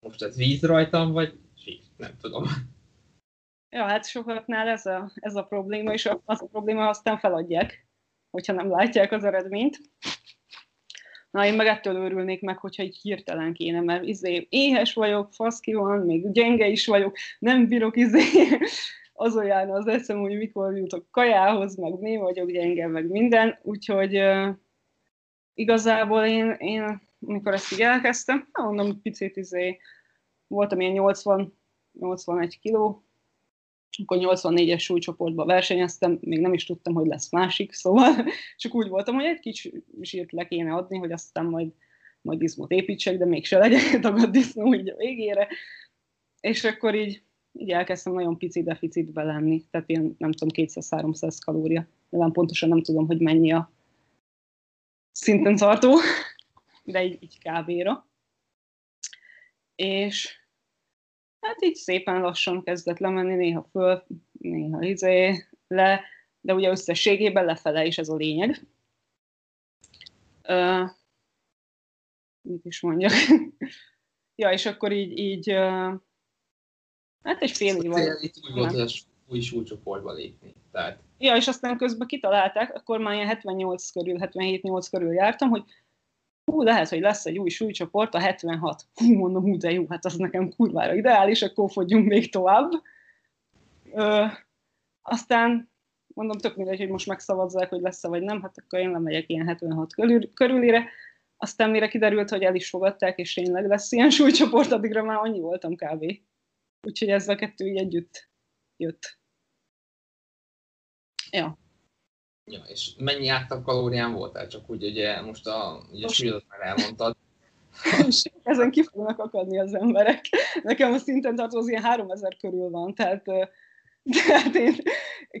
Most ez víz rajtam, vagy sík, nem tudom. Ja, hát sokaknál ez a, ez a probléma, és az a probléma, aztán feladják, hogyha nem látják az eredményt. Na, én meg ettől örülnék meg, hogyha egy hirtelen kéne, mert izé, éhes vagyok, faszki van, még gyenge is vagyok, nem bírok izé az olyan az eszem, hogy mikor jutok kajához, meg mi vagyok gyenge, meg minden, úgyhogy uh, igazából én, én, amikor ezt így elkezdtem, mondom, picit izé, voltam ilyen 80, 81 kiló, akkor 84-es súlycsoportban versenyeztem, még nem is tudtam, hogy lesz másik, szóval csak úgy voltam, hogy egy kicsi sírt le kéne adni, hogy aztán majd, majd izmot építsek, de mégse legyen tagad disznó így a végére. És akkor így, így elkezdtem nagyon pici deficitbe lenni, tehát ilyen nem tudom, 200-300 kalória nyilván pontosan nem tudom, hogy mennyi a szinten tartó, de így, így kb-ra. És hát így szépen lassan kezdett lemenni, néha föl, néha izé, le, de ugye összességében lefele is ez a lényeg. Uh, mit is mondjak? ja, és akkor így, így uh, hát egy fél év alatt. Itt úgy volt, hogy új súlycsoportba lépni. Tehát... Ja, és aztán közben kitalálták, akkor már ilyen 78 körül, 77-8 körül jártam, hogy hú, lehet, hogy lesz egy új súlycsoport, a 76. Hú, mondom, hú, de jó, hát az nekem kurvára ideális, akkor fogyjunk még tovább. Ö, aztán mondom, tök mindegy, hogy most megszavazzák, hogy lesz-e vagy nem, hát akkor én lemegyek ilyen 76 körül, körülire. Aztán mire kiderült, hogy el is fogadták, és tényleg lesz ilyen súlycsoport, addigra már annyi voltam kb. Úgyhogy ez a kettő így együtt jött. Ja. Ja, és mennyi átlag kalórián voltál? Csak úgy, ugye most a, ugye súlyot már elmondtad. Ezen ki fognak akadni az emberek. Nekem a szinten tartó az ilyen 3000 körül van, tehát tehát én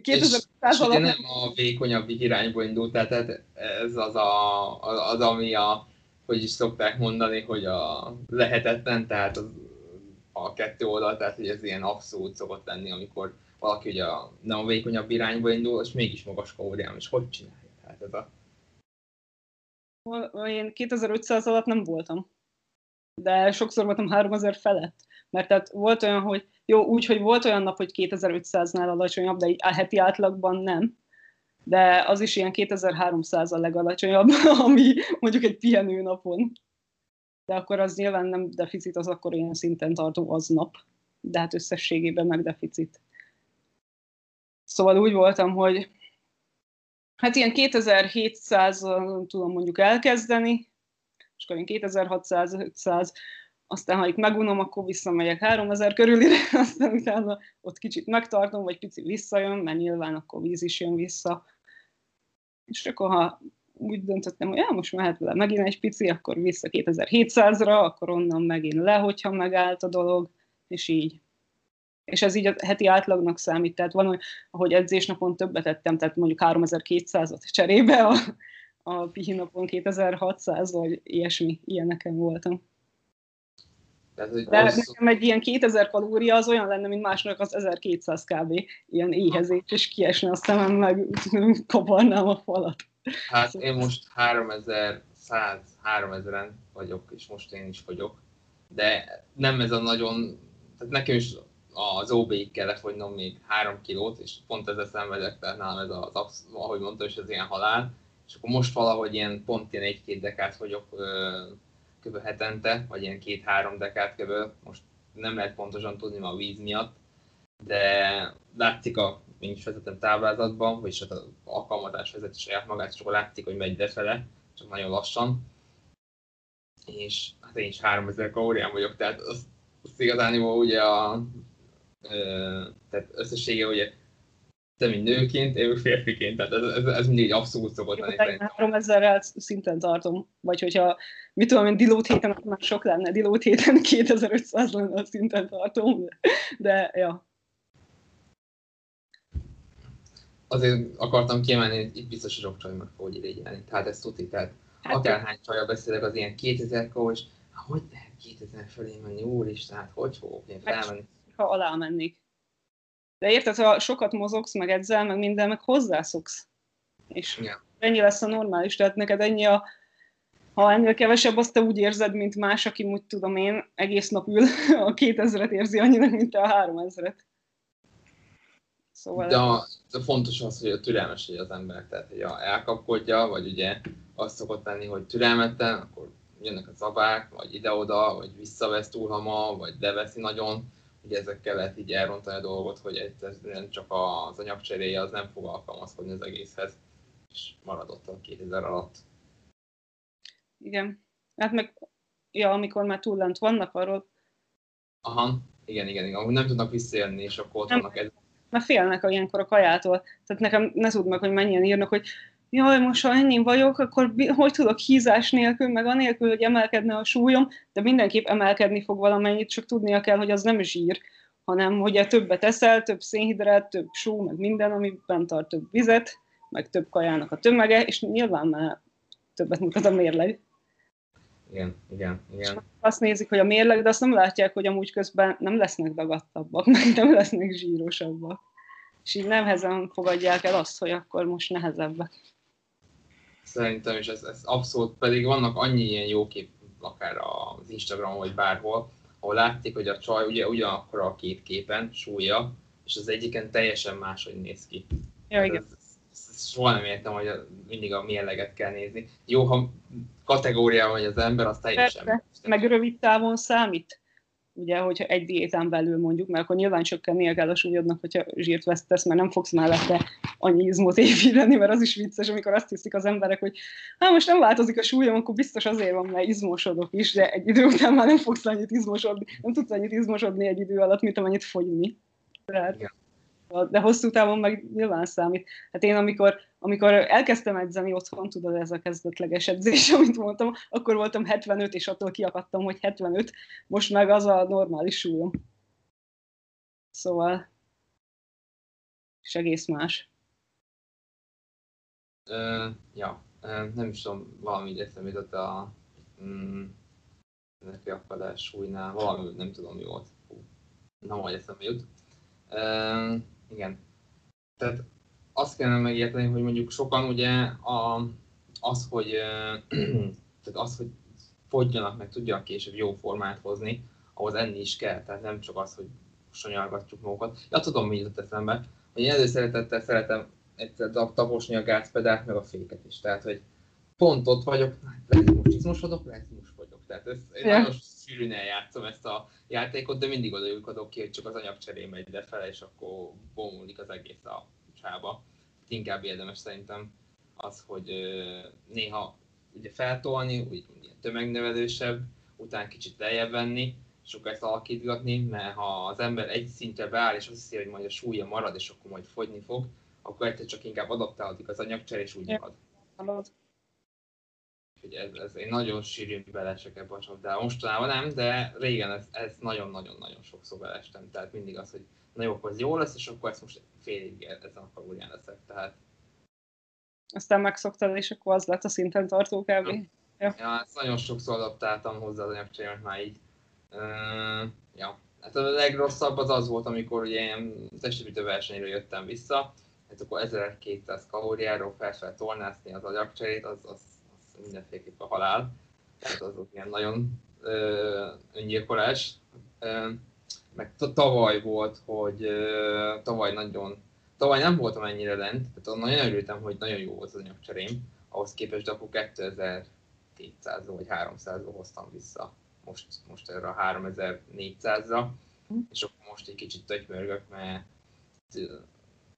2500 alatt... nem a vékonyabb irányba indult, tehát ez az, a, az, ami a, hogy is szokták mondani, hogy a lehetetlen, tehát az, a kettő oldal, tehát hogy ez ilyen abszolút szokott lenni, amikor valaki ugye a, nem a vékonyabb irányba indul, és mégis magas kalóriám, és hogy csinálja? Tehát ez a... Én 2500 alatt nem voltam, de sokszor voltam 3000 felett, mert tehát volt olyan, hogy jó, úgy, hogy volt olyan nap, hogy 2500-nál alacsonyabb, de a heti átlagban nem, de az is ilyen 2300 a legalacsonyabb, ami mondjuk egy pihenő napon. De akkor az nyilván nem deficit, az akkor ilyen szinten tartó aznap. De hát összességében meg deficit. Szóval úgy voltam, hogy hát ilyen 2700 tudom mondjuk elkezdeni, és akkor én 2600, 500, aztán ha itt megunom, akkor visszamegyek 3000 körülire, aztán utána ott kicsit megtartom, vagy pici visszajön, mert nyilván akkor víz is jön vissza. És akkor ha úgy döntöttem, hogy ja, most mehet vele megint egy pici, akkor vissza 2700-ra, akkor onnan megint le, hogyha megállt a dolog, és így és ez így a heti átlagnak számít, tehát van, hogy edzésnapon többet tettem, tehát mondjuk 3200-at cserébe, a, a pihi napon 2600, vagy ilyesmi, ilyeneken voltam. Tehát, hogy De az... nekem egy ilyen 2000 kalória az olyan lenne, mint másnak az 1200 kb. Ilyen éhezés, és kiesne a szemem, meg kaparnám a falat. Hát szóval... én most 3100, 3000-en vagyok, és most én is vagyok. De nem ez a nagyon, tehát nekem is az OB-ig kellett fogynom még 3 kilót, és pont ezzel szenvedek, tehát nálam ez az, ahogy mondtam, és ez ilyen halál. És akkor most valahogy ilyen pont ilyen egy-két dekát vagyok kb. hetente, vagy ilyen két-három dekát kb. Most nem lehet pontosan tudni ma a víz miatt, de látszik a, én vezetem táblázatban, vagyis hát az alkalmazás vezeti saját magát, és akkor látszik, hogy megy defele, csak nagyon lassan. És hát én is 3000 kalórián vagyok, tehát az, az igazán ugye a tehát összessége ugye te, mint nőként, én férfiként, tehát ez, ez, ez mindig abszolút szokott lenni. 3000-rel szinten tartom, vagy hogyha, mit tudom én, dilót héten, akkor már sok lenne, dilót héten 2500 lenne a szinten tartom, de, de ja. Azért akartam kiemelni, hogy itt biztos, hogy sok csaj meg fog irigyelni, tehát ez tuti, tehát hát, akárhány csajra beszélek, az ilyen 2000 kó, és hogy lehet 2000 fölé menni, úristen, hát hogy fogok én felmenni? Ha alá mennék. De érted, ha sokat mozogsz, meg edzel, meg minden, meg hozzászoksz. És yeah. ennyi lesz a normális, tehát neked ennyi a, ha ennél kevesebb, azt te úgy érzed, mint más, aki úgy tudom én, egész nap ül, a 2000-et érzi annyinak, mint te a 3000-et. Szóval... De, a, de fontos az, hogy a türelmes az ember, tehát hogy elkapkodja, vagy ugye azt szokott lenni, hogy türelmetlen, akkor jönnek a zabák, vagy ide-oda, vagy visszavesz túl hamar, vagy leveszi nagyon, hogy ezekkel lehet így elrontani a dolgot, hogy egyszerűen csak az anyagcseréje az nem fog alkalmazkodni az egészhez, és maradott a 2000 alatt. Igen. Hát meg, ja, amikor már túl lent vannak arról. Aha, igen, igen, igen. Nem tudnak visszajönni, és akkor ott nem, vannak ez. Mert félnek a ilyenkor a kajától. Tehát nekem ne tudd meg, hogy mennyien írnak, hogy jaj, most ha ennyi vagyok, akkor hogy tudok hízás nélkül, meg anélkül, hogy emelkedne a súlyom, de mindenképp emelkedni fog valamennyit, csak tudnia kell, hogy az nem zsír, hanem hogy többet eszel, több szénhidrát, több só, meg minden, ami bent tart több vizet, meg több kajának a tömege, és nyilván már többet mutat a mérleg. Igen, igen, igen. Azt nézik, hogy a mérleg, de azt nem látják, hogy amúgy közben nem lesznek dagadtabbak, meg nem lesznek zsírosabbak. És így nehezen fogadják el azt, hogy akkor most nehezebbek. Szerintem is ez, ez abszolút, pedig vannak annyi ilyen jó kép, akár az Instagramon, vagy bárhol, ahol látték, hogy a csaj ugye ugyanakkor a két képen, súlya, és az egyiken teljesen máshogy néz ki. Ja, igen. Ez, ez, ez soha nem értem, hogy mindig a mérleget kell nézni. Jó, ha kategóriában vagy az ember, az teljesen. Persze, meg rövid távon számít ugye, hogyha egy diétán belül mondjuk, mert akkor nyilván csökkennie kell a súlyodnak, hogyha zsírt vesztesz, mert nem fogsz mellette annyi izmot építeni, mert az is vicces, amikor azt hiszik az emberek, hogy hát most nem változik a súlyom, akkor biztos azért van, mert izmosodok is, de egy idő után már nem fogsz annyit izmosodni, nem tudsz annyit izmosodni egy idő alatt, mint amennyit fogyni. Tehát, de hosszú távon meg nyilván számít. Hát én amikor, amikor elkezdtem edzeni otthon, tudod, ez a kezdetleges edzés, amit mondtam, akkor voltam 75, és attól kiakadtam, hogy 75, most meg az a normális súlyom. Szóval, és egész más. Uh, ja, nem is tudom, valami eszembe jutott a mm, akadás súlynál, valami, nem tudom mi volt. nem majd eszembe jut. Uh, igen. Tehát azt kellene megérteni, hogy mondjuk sokan ugye a, az, hogy, tehát az, hogy fogyjanak, meg tudjanak később jó formát hozni, ahhoz enni is kell, tehát nem csak az, hogy sanyargatjuk magukat. Ja, tudom, mi jutott eszembe, hogy én előszeretettel szeretem egyszer taposni a gázpedált, meg a féket is. Tehát, hogy pont ott vagyok, lehet, hogy most izmosodok, lehet, hogy most vagyok. Tehát ez, én ja. nagyon sűrűn eljátszom ezt a játékot, de mindig oda adok ki, hogy csak az anyagcseré megy lefele, és akkor bomlik az egész a csába. Inkább érdemes szerintem az, hogy néha ugye feltolni, úgy tömegnövelősebb, utána kicsit lejjebb venni, ezt alakítgatni, mert ha az ember egy szintre beáll, és azt hiszi, hogy majd a súlya marad, és akkor majd fogyni fog, akkor egyszer csak inkább adaptálódik az anyagcseré, és úgy marad. Úgyhogy ez, ez, én nagyon sűrűn belesek ebbe a csapdába. Mostanában nem, de régen ez, ez nagyon-nagyon-nagyon sokszor belestem. Tehát mindig az, hogy na jó, akkor ez jó lesz, és akkor ezt most félig ezen a kalórián leszek. Tehát... Aztán megszoktad, és akkor az lett a szinten tartó kb. Ja, ja. ja ezt nagyon sokszor adaptáltam hozzá az anyagcserémet már így. Uh, ja. Hát a legrosszabb az az volt, amikor ugye ilyen testépítő versenyre jöttem vissza, hát akkor 1200 kalóriáról fel tornászni az agyagcserét, az, az mindenféleképp a halál. Tehát az ilyen nagyon ö, öngyilkolás. Ö, meg tavaly volt, hogy tavaly nagyon, tavaly nem voltam ennyire lent, tehát nagyon örültem, hogy nagyon jó volt az anyagcserém, ahhoz képest, de akkor 2200 vagy 300 hoztam vissza. Most, most erre a 3400-ra, hm. és akkor most egy kicsit tögymörgök, mert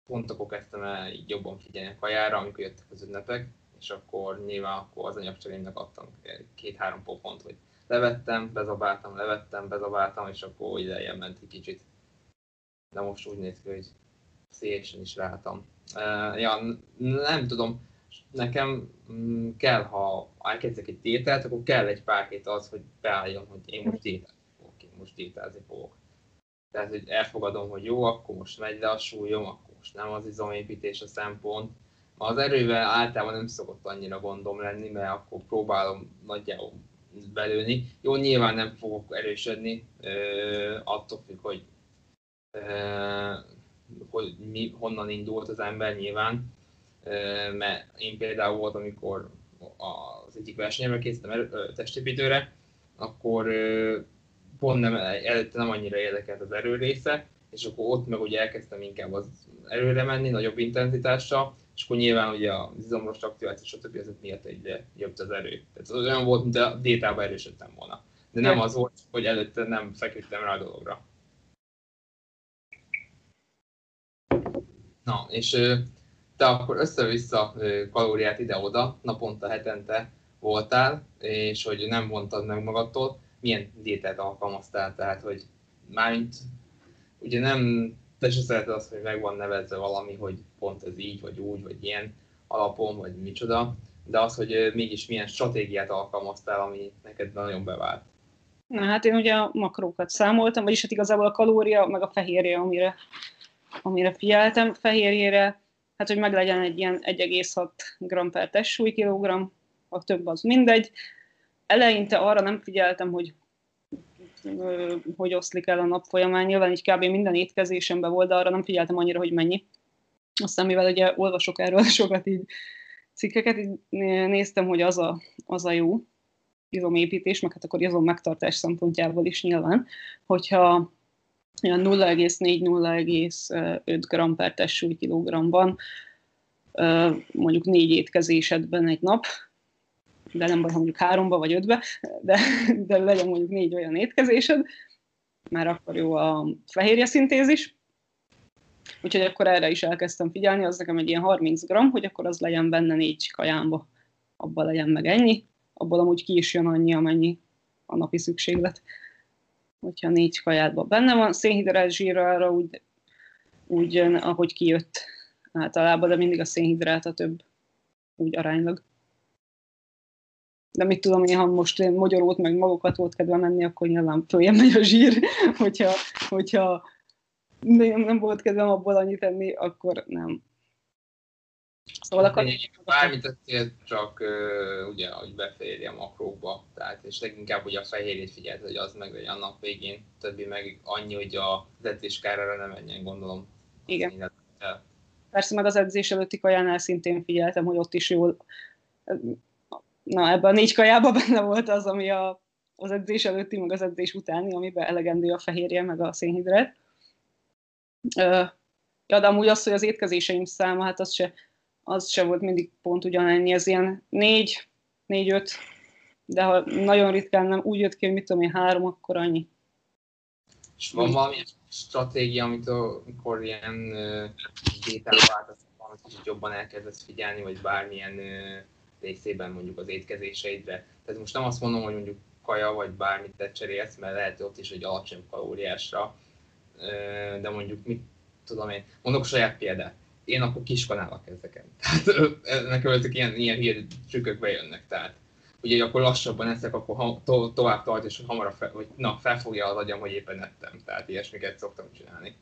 pont akkor kezdtem el így jobban figyelni a kajára, amikor jöttek az ünnepek, és akkor nyilván akkor az anyagcserémnek adtam két-három pofont, hogy levettem, bezabáltam, levettem, bezabáltam, és akkor ide ment egy kicsit. De most úgy néz ki, hogy szélesen is rátam. Uh, ja, nem tudom, nekem mm, kell, ha elkezdek egy tételt, akkor kell egy pár hét az, hogy beálljon, hogy én most tétázni fogok, én most tétázni fogok. Tehát, hogy elfogadom, hogy jó, akkor most megy le a súlyom, akkor most nem az izomépítés a szempont, az erővel általában nem szokott annyira gondom lenni, mert akkor próbálom nagyjából belőni. Jó, nyilván nem fogok erősödni, attól függ, hogy, hogy mi, honnan indult az ember nyilván. mert én például volt, amikor az egyik versenyemre készítem testépítőre, akkor pont nem, előtte nem annyira érdekelt az erő része, és akkor ott meg ugye elkezdtem inkább az erőre menni, nagyobb intenzitással, és akkor nyilván ugye az izomros aktiváció, stb. ez miatt egyre jobb az erő. Tehát az olyan volt, mint a détában erősödtem volna. De nem az volt, hogy előtte nem feküdtem rá a dologra. Na, és te akkor össze-vissza kalóriát ide-oda, naponta, hetente voltál, és hogy nem vontad meg magadtól, milyen diétát alkalmaztál, tehát hogy mármint ugye nem te se szereted azt, hogy meg van nevezve valami, hogy pont ez így, vagy úgy, vagy ilyen alapon, vagy micsoda, de az, hogy mégis milyen stratégiát alkalmaztál, ami neked nagyon bevált. Na hát én ugye a makrókat számoltam, vagyis hát igazából a kalória, meg a fehérje, amire, amire figyeltem. Fehérjére hát hogy meglegyen egy ilyen 1,6 g per testsúly kilogramm, a több az mindegy. Eleinte arra nem figyeltem, hogy hogy oszlik el a nap folyamán. Nyilván így kb. minden étkezésemben volt, de arra nem figyeltem annyira, hogy mennyi. Aztán mivel ugye olvasok erről sokat így cikkeket, így néztem, hogy az a, az a jó izomépítés, meg hát akkor izom megtartás szempontjából is nyilván, hogyha 0,4-0,5 g per testsúly kilogramban, mondjuk négy étkezésedben egy nap, de nem baj, ha mondjuk háromba vagy ötbe, de, de legyen mondjuk négy olyan étkezésed, mert akkor jó a fehérje szintézis. Úgyhogy akkor erre is elkezdtem figyelni, az nekem egy ilyen 30 g, hogy akkor az legyen benne négy kajámba, abban legyen meg ennyi, abból amúgy ki is jön annyi, amennyi a napi szükséglet. Hogyha négy kajádban benne van, szénhidrát zsírra úgy, úgy jön, ahogy kijött általában, de mindig a szénhidrát a több úgy aránylag de mit tudom én, ha most én magyarót, meg magokat volt kedve menni, akkor nyilván följebb megy a zsír, hogyha, hogyha nem, nem volt kedvem abból annyit enni, akkor nem. Szóval akkor... Bármit tettél, csak uh, ugye, hogy beférje a makrókba, tehát és leginkább hogy a fehérjét figyelt, hogy az meg legyen annak végén, többi meg annyi, hogy az edzés kárára nem menjen, gondolom. Igen. Persze meg az edzés előtti kajánál szintén figyeltem, hogy ott is jól na ebben a négy kajában benne volt az, ami a, az edzés előtti, meg az edzés utáni, amiben elegendő a fehérje, meg a szénhidrát. Ja, de amúgy az, hogy az étkezéseim száma, hát az se, az se volt mindig pont ugyanennyi, ez ilyen négy, négy-öt, de ha nagyon ritkán nem úgy jött ki, hogy mit tudom én, három, akkor annyi. És van valami stratégia, amit amikor ilyen dételváltoztatban kicsit jobban elkezdesz figyelni, vagy bármilyen uh, részében mondjuk az étkezéseidre. Tehát most nem azt mondom, hogy mondjuk kaja vagy bármit te cserélsz, mert lehet ott is egy alacsony kalóriásra, de mondjuk mit tudom én, mondok saját példát. Én akkor kiskanálva kezdek el. Tehát nekem ezek ilyen, ilyen hír trükkök bejönnek. Tehát ugye akkor lassabban eszek, akkor ha, to, tovább tart, és hamarabb fel, hogy na, felfogja az agyam, hogy éppen ettem. Tehát ilyesmiket szoktam csinálni.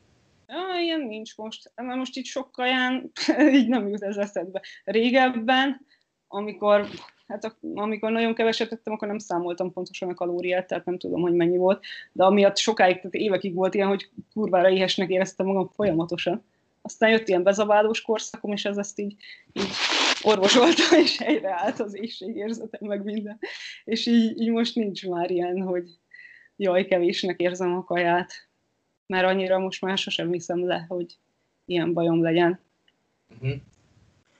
Ja, ilyen nincs most. Mert most itt sok kaján így nem jut ez eszedbe. Régebben amikor, hát amikor nagyon keveset tettem, akkor nem számoltam pontosan a kalóriát, tehát nem tudom, hogy mennyi volt, de amiatt sokáig, tehát évekig volt ilyen, hogy kurvára éhesnek éreztem magam folyamatosan. Aztán jött ilyen bezabálós korszakom, és ez ezt így, így orvosolta, és helyreállt az éjségérzetem, meg minden. És így, így most nincs már ilyen, hogy jaj, kevésnek érzem a kaját, mert annyira most már sosem hiszem le, hogy ilyen bajom legyen. Uh-huh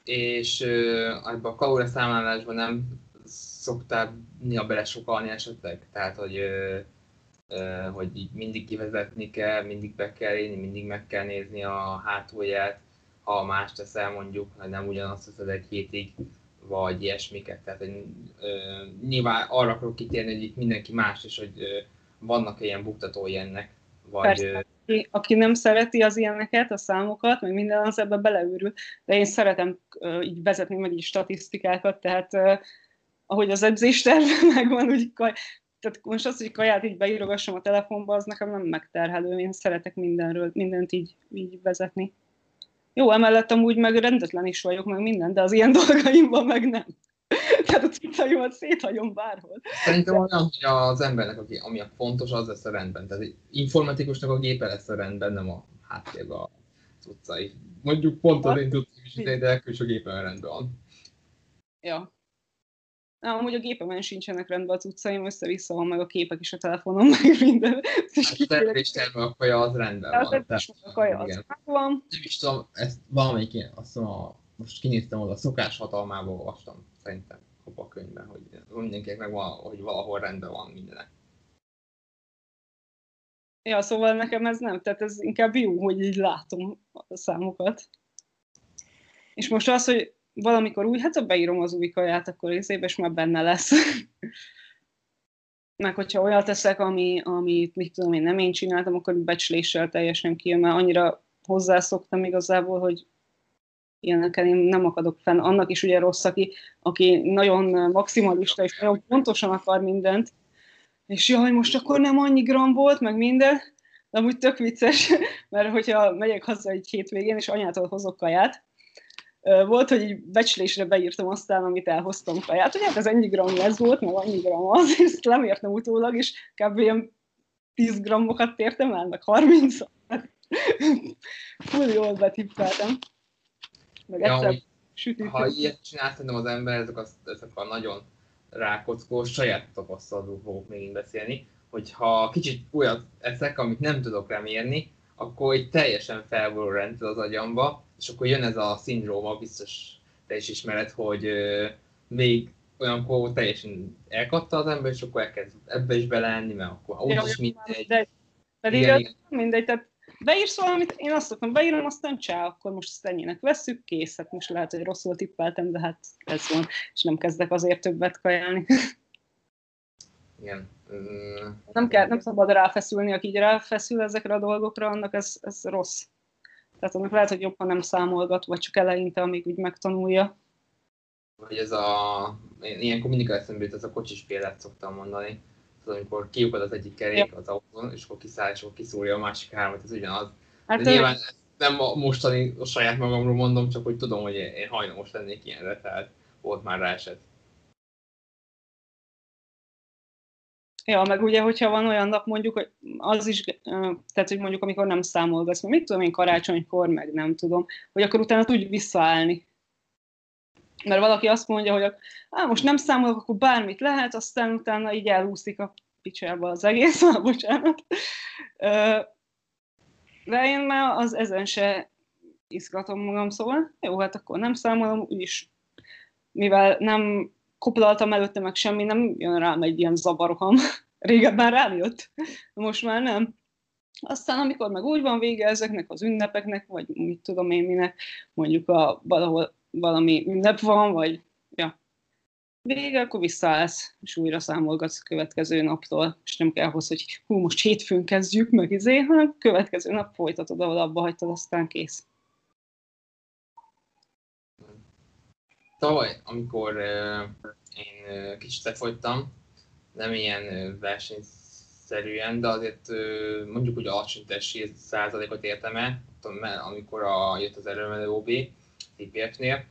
és ebben a kalória számlálásban nem szoktál néha belesokalni esetleg? Tehát, hogy, hogy így mindig kivezetni kell, mindig be kell élni, mindig meg kell nézni a hátulját, ha más teszel mondjuk, hogy nem ugyanazt teszed egy hétig, vagy ilyesmiket. Tehát hogy, nyilván arra akarok kitérni, hogy itt mindenki más, és hogy vannak ilyen buktatói ennek, vagy... Persze aki, aki nem szereti az ilyeneket, a számokat, meg minden az ebbe beleőrül, de én szeretem uh, így vezetni meg így statisztikákat, tehát uh, ahogy az edzésterv megvan, úgy kaj, tehát most az, hogy kaját így beírogassam a telefonba, az nekem nem megterhelő, én szeretek mindenről, mindent így, így vezetni. Jó, emellett amúgy meg rendetlen is vagyok, meg minden, de az ilyen dolgaimban meg nem. Tehát a cicaimat széthagyom bárhol. Szerintem olyan, hogy az embernek, aki, ami a fontos, az lesz a rendben. Tehát informatikusnak a gépe lesz a rendben, nem a háttérben a cuccai. Mondjuk pont az én tudtam is, de a külső gépen rendben van. Ja. Na, amúgy a gépemen sincsenek rendben a cuccaim, össze-vissza van meg a képek is a telefonon, meg minden. Hát terve a kaja az rendben van. A kaja az van. Nem is tudom, ezt valamelyik azt mondom, a, most kinéztem oda, a szokás hatalmából olvastam, szerintem a könyvben, hogy mindenkinek van, hogy valahol rendben van mindenek. Ja, szóval nekem ez nem, tehát ez inkább jó, hogy így látom a számokat. És most az, hogy valamikor úgy, hát beírom az új kaját, akkor részébe, és már benne lesz. Meg hogyha olyat teszek, ami, amit mit tudom én nem én csináltam, akkor becsléssel teljesen kijön, mert annyira hozzászoktam igazából, hogy ilyeneken én nem akadok fenn. Annak is ugye rossz, aki, aki nagyon maximalista és nagyon pontosan akar mindent, és jaj, most akkor nem annyi gram volt, meg minden, de amúgy tök vicces, mert hogyha megyek haza egy hétvégén, és anyától hozok kaját, volt, hogy így becslésre beírtam aztán, amit elhoztam kaját, hogy hát ez ennyi gram ez volt, meg annyi gram az, és ezt lemértem utólag, és kb. ilyen 10 grammokat tértem el, meg 30 Full jól betippeltem. Meg ja, sütített. Ha ilyet csinálsz, szerintem az ember, ezek a, ezek a nagyon rákockó, saját tapasztalatból fogok még beszélni, hogyha kicsit olyat eszek, amit nem tudok remérni, akkor egy teljesen felborul rendszer az agyamba, és akkor jön ez a szindróma, biztos te is ismered, hogy euh, még olyankor teljesen elkapta az ember, és akkor elkezd ebbe is beleenni, mert akkor úgyis mindegy. De, pedig igen, igen. mindegy, tehát beírsz valamit, én azt szoktam, beírom, aztán csá, akkor most ezt ennyinek veszük, kész, hát most lehet, hogy rosszul tippeltem, de hát ez van, és nem kezdek azért többet kajálni. Igen. Mm. Nem, kell, nem szabad ráfeszülni, aki így ráfeszül ezekre a dolgokra, annak ez, ez rossz. Tehát annak lehet, hogy jobban nem számolgat, vagy csak eleinte, amíg úgy megtanulja. Vagy ez a, ilyenkor mindig eszembe jut, ez a kocsis példát szoktam mondani, amikor kiukad az egyik kerék az autón, és akkor kiszáll, és akkor kiszúrja a másik hármat, ez ugyanaz. Hát De nyilván nem a mostani a saját magamról mondom, csak hogy tudom, hogy én hajlamos lennék ilyenre, tehát volt már rá eset. Ja, meg ugye, hogyha van olyan nap mondjuk, hogy az is, tehát hogy mondjuk amikor nem számolgatsz, mert mit tudom én karácsonykor, meg nem tudom, hogy akkor utána tudj visszaállni. Mert valaki azt mondja, hogy á, most nem számolok, akkor bármit lehet, aztán utána így elhúszik a picsába az egész, ah, bocsánat. De én már az ezen se izgatom magam, szóval jó, hát akkor nem számolom, úgyis mivel nem koplaltam előtte meg semmi, nem jön rám egy ilyen zavaroham. Régebben rám jött, most már nem. Aztán, amikor meg úgy van vége ezeknek az ünnepeknek, vagy mit tudom én minek, mondjuk a, valahol valami ünnep van, vagy ja, vége, akkor visszaállsz, és újra számolgatsz a következő naptól, és nem kell hozzá, hogy hú, most hétfőn kezdjük meg izé, hanem következő nap folytatod, ahol abba hagytad, aztán kész. Tavaly, amikor uh, én uh, kicsit lefogytam, nem ilyen uh, versenyszerűen, de azért mondjuk, hogy alacsony százalékot értem el, amikor a, jött az erőmelő OB, TPF-nél.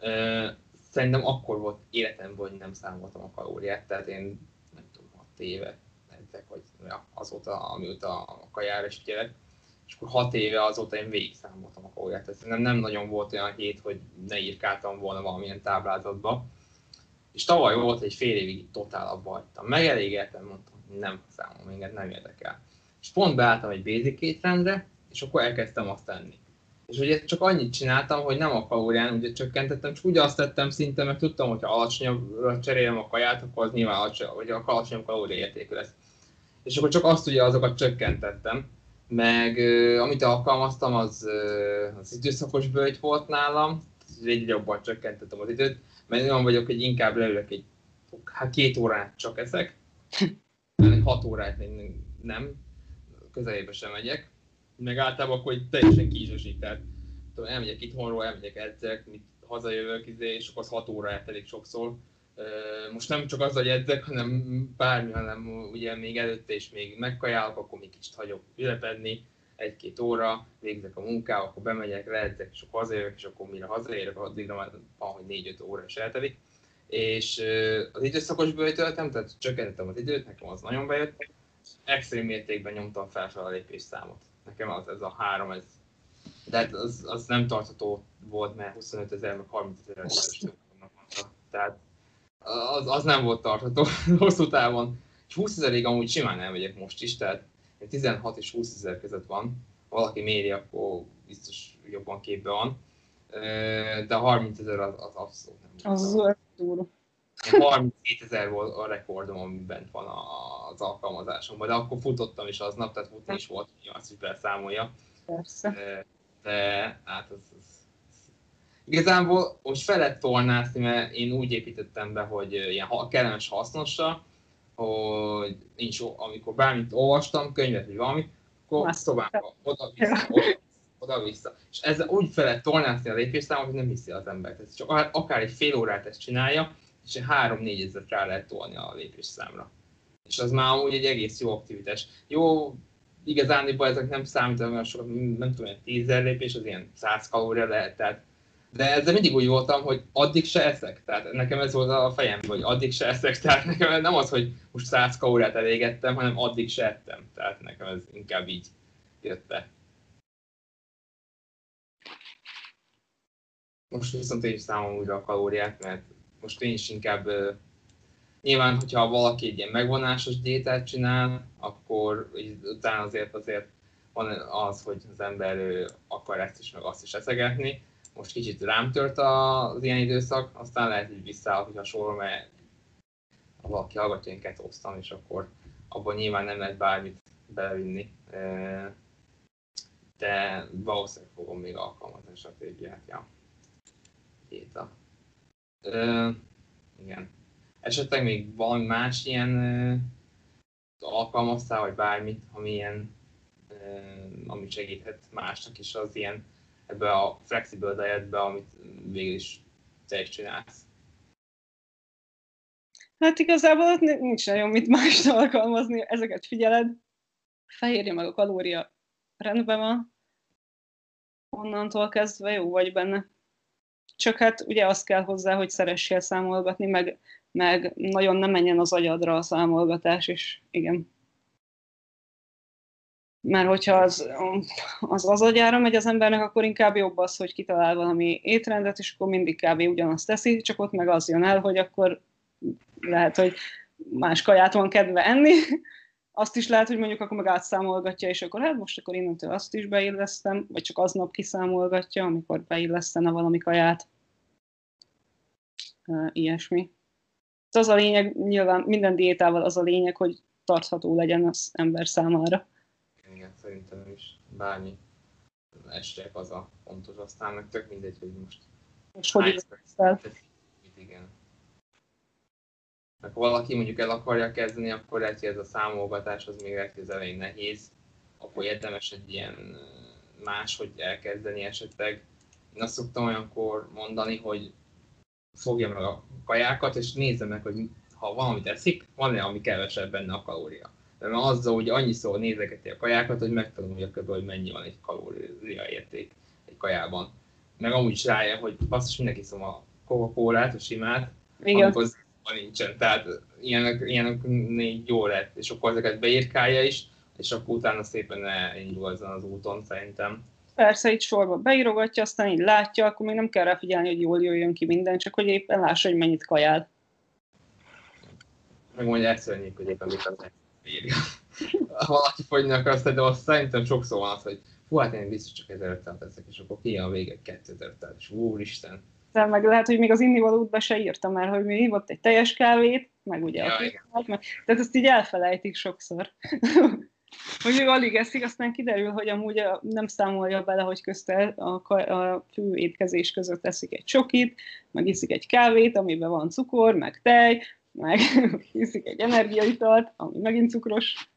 Uh, szerintem akkor volt életemben, hogy nem számoltam a kalóriát, tehát én nem tudom, 6 éve edzek, vagy ja, azóta, amióta a kajára is gyerek, és akkor 6 éve azóta én végig számoltam a kalóriát, tehát szerintem nem nagyon volt olyan hét, hogy ne írkáltam volna valamilyen táblázatba. És tavaly volt egy fél évig totál abba hagytam. Megelégeltem, mondtam, nem számolom, minket nem érdekel. És pont beálltam egy basic étrendre, és akkor elkezdtem azt tenni. És ugye csak annyit csináltam, hogy nem a kalórián ugye csökkentettem, csak úgy azt tettem szinte, mert tudtam, hogy ha alacsonyabbra cserélem a kaját, akkor az nyilván alacsony, vagy a alacsonyabb kalóriaértékű lesz. És akkor csak azt ugye azokat csökkentettem. Meg amit alkalmaztam, az, az időszakos bőjt volt nálam, egyre jobban csökkentettem az időt, mert olyan vagyok, hogy inkább leülök egy hát két órát csak eszek, hat órát nem, közelébe sem megyek, meg általában akkor hogy teljesen kísosít, tehát tudom, elmegyek itthonról, elmegyek edzek, mit hazajövök, izé, és akkor az 6 óra eltelik sokszor. Most nem csak az, hogy edzek, hanem bármi, hanem ugye még előtte is még megkajálok, akkor még kicsit hagyok ülepedni, egy-két óra, végzek a munkával, akkor bemegyek, leedzek, és akkor hazajövök, és akkor mire hazaérek, addigra már van, hogy 4-5 óra is eltelik. És az időszakos bőjtöltem, tehát csökkentettem az időt, nekem az nagyon bejött, extrém mértékben nyomtam fel a lépésszámot nekem az, ez a három, ez, de hát az, az nem tartható volt, mert 25 ezer, meg 30 ezer. Tehát az, az nem volt tartható hosszú távon. És 20 ezerig amúgy simán elmegyek most is, tehát 16 és 20 ezer között van. Valaki méri, akkor biztos jobban képbe van. De a 30 ezer az, az abszolút nem. Az az durva. 37 ezer volt a rekordom, ami bent van az alkalmazásomban, de akkor futottam is aznap, tehát futni is volt, hogy azt is beszámolja. Persze. De, de hát az, az, Igazából most fel lehet tornászni, mert én úgy építettem be, hogy ilyen kellemes hasznosra, hogy én is, amikor bármit olvastam, könyvet vagy valamit, akkor szobába, oda-vissza, oda-vissza. És ezzel úgy fel lehet tornászni a lépésszámot, hogy nem hiszi az ember. Tehát csak akár egy fél órát ezt csinálja, és három-négy ezeret rá lehet tolni a lépésszámra. És az már úgy egy egész jó aktivitás. Jó, igazán ezek nem számítanak olyan sokat, nem tudom, 10 lépés, az ilyen 100 kalória lehet, tehát de ezzel mindig úgy voltam, hogy addig se eszek. Tehát nekem ez volt a fejem, hogy addig se eszek. Tehát nekem nem az, hogy most 100 kalóriát elégettem, hanem addig se ettem. Tehát nekem ez inkább így jött be. Most viszont én számom újra a kalóriát, mert most én is inkább nyilván, hogyha valaki egy ilyen megvonásos diétát csinál, akkor utána azért azért van az, hogy az ember akar ezt is, meg azt is eszegetni. Most kicsit rám tört az ilyen időszak, aztán lehet, hogy visszaáll, hogy hasonló, mert ha valaki hallgatja, én ketóztam, és akkor abban nyilván nem lehet bármit belevinni. De valószínűleg fogom még alkalmazni a stratégiát. Ja. Diéta. Igen. Esetleg még valami más ilyen alkalmaztál, vagy bármit, ami ilyen ami segíthet másnak is az ilyen ebbe a flexible dietbe, amit végül is te is csinálsz. Hát igazából ott nincs nagyon mit más alkalmazni, ezeket figyeled, fehérje meg a kalória rendben van, onnantól kezdve jó vagy benne. Csak hát ugye azt kell hozzá, hogy szeressél számolgatni, meg, meg nagyon nem menjen az agyadra a számolgatás, és igen. Mert hogyha az, az az agyára megy az embernek, akkor inkább jobb az, hogy kitalál valami étrendet, és akkor mindig kb. ugyanazt teszi, csak ott meg az jön el, hogy akkor lehet, hogy más kaját van kedve enni, azt is lehet, hogy mondjuk akkor meg átszámolgatja, és akkor hát most akkor innentől azt is beillesztem, vagy csak aznap kiszámolgatja, amikor beillesztene valami kaját. Ilyesmi. Az a lényeg, nyilván minden diétával az a lényeg, hogy tartható legyen az ember számára szerintem is bármi estek az a fontos, aztán meg tök mindegy, hogy most és hogy igen. Ha valaki mondjuk el akarja kezdeni, akkor lehet, hogy ez a számolgatás az még lehet, hogy az elején nehéz, akkor érdemes egy ilyen máshogy elkezdeni esetleg. Én azt szoktam olyankor mondani, hogy fogja meg a kajákat, és nézze meg, hogy ha valamit eszik, van-e, ami kevesebb benne a kalória mert azzal hogy annyiszor nézegeti a kajákat, hogy megtanulja kb. hogy mennyi van egy kalória érték egy kajában. Meg amúgy is rájön, hogy basszus mindenki szom a Coca-Colát, a simát, Igen. amikor nincsen. Tehát ilyenek, ilyenek négy jó lett, és akkor ezeket beírkálja is, és akkor utána szépen elindul ezen az úton szerintem. Persze, itt sorba beírogatja, aztán így látja, akkor még nem kell rá figyelni, hogy jól jöjjön ki minden, csak hogy éppen lássa, hogy mennyit kajál. Megmondja egyszerűen, hogy éppen mit az bírja. Ha valaki fogyni akar, de azt szerintem sokszor van az, hogy hú, hát én biztos csak 1500 teszek, és akkor ki a vége 2500, és úristen. De meg lehet, hogy még az innivalótba se írtam el, hogy mi hívott egy teljes kávét, meg ugye ja, a kívát, meg, tehát ezt így elfelejtik sokszor. hogy még alig eszik, aztán kiderül, hogy amúgy nem számolja bele, hogy közte a, a fő étkezés között eszik egy csokit, meg iszik egy kávét, amiben van cukor, meg tej, meg hiszik egy energiaitalt, ami megint cukros.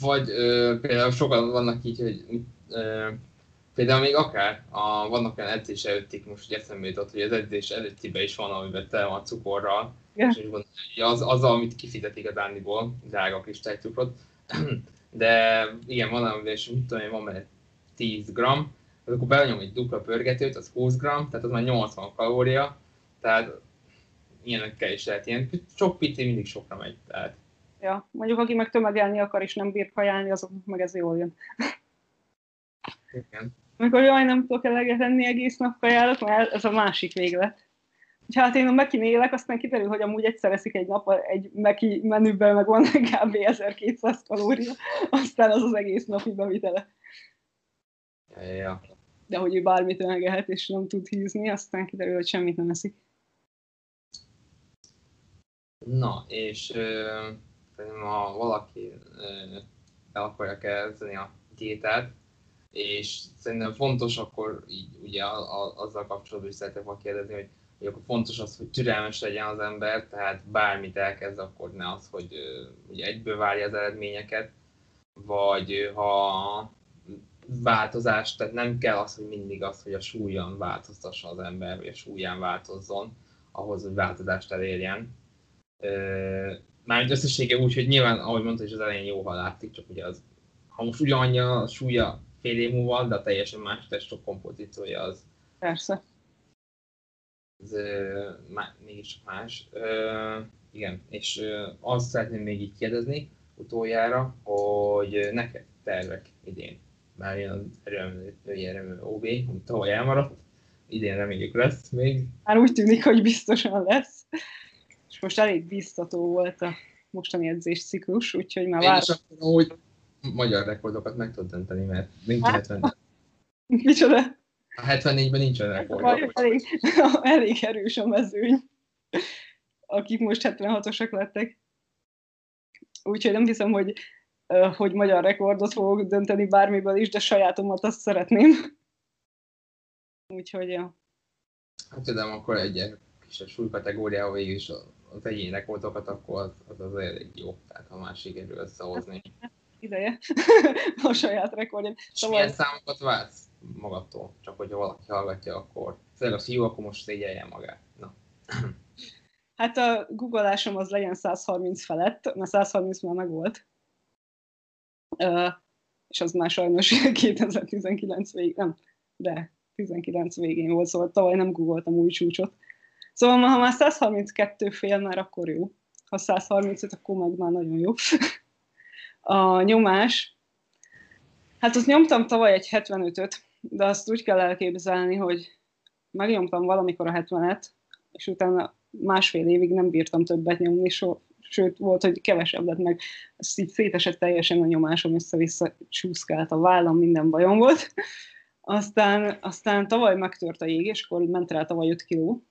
Vagy ö, például sokan vannak így, hogy ö, például még akár a, vannak olyan edzés előttik, most hogy eszembe jutott, hogy az edzés előttibe is van, amiben tele van cukorral, yeah. és gondolom, az, az, amit kifizet igazániból, drága kis tejcukrot, de igen, van, amiben is, mit tudom én, van benne 10 gram, akkor belenyom egy dupla pörgetőt, az 20 gram, tehát az már 80 kalória, tehát ilyenekkel is lehet. Ilyen sok pici mindig sokra megy. Tehát. Ja, mondjuk aki meg tömegelni akar és nem bír kajálni, azok meg ez jól jön. Igen. Amikor jaj, nem tudok eleget enni egész nap kajálat, mert ez a másik véglet. Hát én a Meki élek, aztán kiderül, hogy amúgy egyszer eszik egy nap, egy Meki menüben meg van kb. 1200 kalória, aztán az az egész napi bevitele. Ja, ja, ja. De hogy ő bármit megehet és nem tud hízni, aztán kiderül, hogy semmit nem eszik. Na, és ha valaki el akarja kezdeni a diétát, és szerintem fontos akkor így ugye a, a, azzal kapcsolatban is szeretek volna kérdezni, hogy, hogy akkor fontos az, hogy türelmes legyen az ember, tehát bármit elkezd, akkor ne az, hogy ugye egyből várja az eredményeket, vagy ha változás, tehát nem kell az, hogy mindig az, hogy a súlyon változtassa az ember, vagy a súlyán változzon, ahhoz, hogy változást elérjen, már összessége úgy, hogy nyilván, ahogy mondta is az elején jó, ha látszik, csak ugye az, ha most ugyanannyi a súlya fél év múlva, de a teljesen más testok kompozíciója az. Persze. Ez má, mégis más. Ö, igen, és ö, azt szeretném még így kérdezni utoljára, hogy neked tervek idén. Már jön az erőmű, erőmű OB, amit tavaly elmaradt, idén reméljük lesz még. Már úgy tűnik, hogy biztosan lesz. És most elég biztató volt a mostani edzésciklus, úgyhogy már várom. hogy magyar rekordokat meg tud dönteni, mert nincs hát, 70. Micsoda? A 74-ben nincsen rekord. Elég, elég erős a mezőny, akik most 76-osak lettek. Úgyhogy nem hiszem, hogy, hogy magyar rekordot fogok dönteni bármiből is, de sajátomat azt szeretném. Úgyhogy, ja. Hát tudom, akkor egy kisebb súlykategóriával végül is az egyéni rekordokat, akkor az, az az elég jó. Tehát ha már sikerül összehozni. Ideje a saját rekordját. És szóval... milyen számokat váltsz magadtól? Csak hogyha valaki hallgatja, akkor tényleg az jó, akkor most szégyeljen magát. Na. Hát a googleásom az legyen 130 felett, mert 130 már megvolt. Uh, és az már sajnos 2019 végig, nem, de 19 végén volt, szóval tavaly nem googoltam új csúcsot. Szóval ha már 132 fél, már akkor jó. Ha 135, akkor meg már nagyon jó. a nyomás, hát azt nyomtam tavaly egy 75-öt, de azt úgy kell elképzelni, hogy megnyomtam valamikor a 70-et, és utána másfél évig nem bírtam többet nyomni, so, sőt, volt, hogy kevesebb lett meg, ezt így szétesett teljesen a nyomásom, össze-vissza csúszkált a vállam, minden bajom volt. Aztán, aztán tavaly megtört a jég, és akkor ment rá tavaly 5 kiló.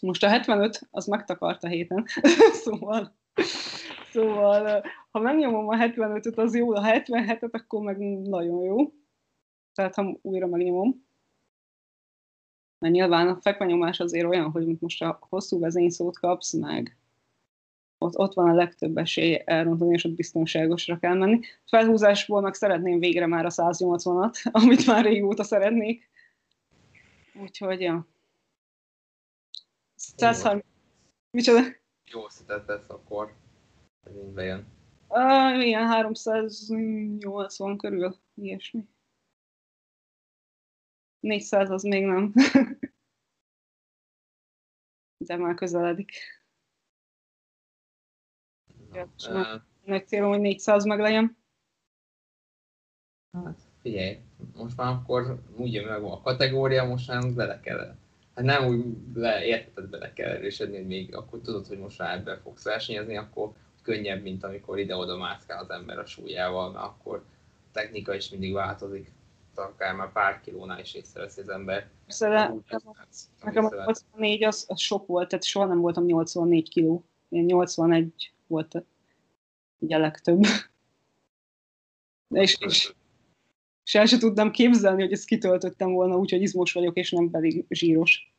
Most a 75, az megtakart a héten, szóval, szóval ha megnyomom a 75-öt, az jó, a 77-et, akkor meg nagyon jó. Tehát ha újra megnyomom. Mert nyilván a fekvenyomás azért olyan, hogy most a hosszú vezényszót kapsz meg, ott, ott van a legtöbb esély elrontani, és ott biztonságosra kell menni. Felhúzásból meg szeretném végre már a 180-at, amit már régóta szeretnék. Úgyhogy, ja. 130. Micsoda? Jó szetet lesz akkor, bejön. Uh, ilyen 380 körül, ilyesmi. 400 az még nem. De már közeledik. Uh, nagy célom, hogy 400 meg legyen. Hát figyelj, most már akkor úgy jön meg a kategória, most már bele kell. Hát nem úgy le, érted, bele kell erősödni, hogy még akkor tudod, hogy most már ebben fogsz versenyezni, akkor könnyebb, mint amikor ide-oda mászkál az ember a súlyával, mert akkor a technika is mindig változik. Akár már pár kilónál is észreveszi az ember. Persze, nekem a 84 az, az sok volt, tehát soha nem voltam 84 kiló. Én 81 volt így a legtöbb. És, és, és el sem tudtam képzelni, hogy ezt kitöltöttem volna úgy, hogy izmos vagyok, és nem pedig zsíros.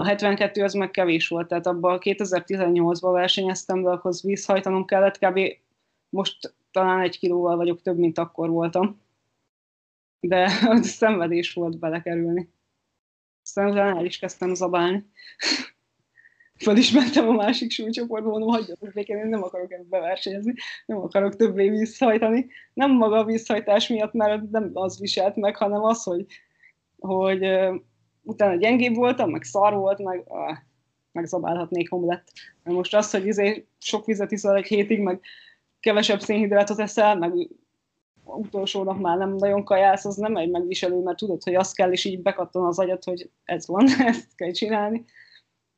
A 72 az meg kevés volt, tehát abban 2018-ban versenyeztem, de ahhoz vízhajtanom kellett, kb. most talán egy kilóval vagyok több, mint akkor voltam. De szenvedés volt belekerülni. Aztán el is kezdtem zabálni felismertem a másik súlycsoportban, mondom, hagyjatok békén, én nem akarok ebbe versenyezni, nem akarok többé visszahajtani. Nem maga a visszahajtás miatt, mert nem az viselt meg, hanem az, hogy, hogy utána gyengébb voltam, meg szar volt, meg uh, megzabálhatnék homlett. Most az, hogy izé sok vizet iszol egy hétig, meg kevesebb szénhidrátot eszel, meg utolsó nap már nem nagyon kajálsz, az nem egy megviselő, mert tudod, hogy az kell, és így bekattan az agyat, hogy ez van, ezt kell csinálni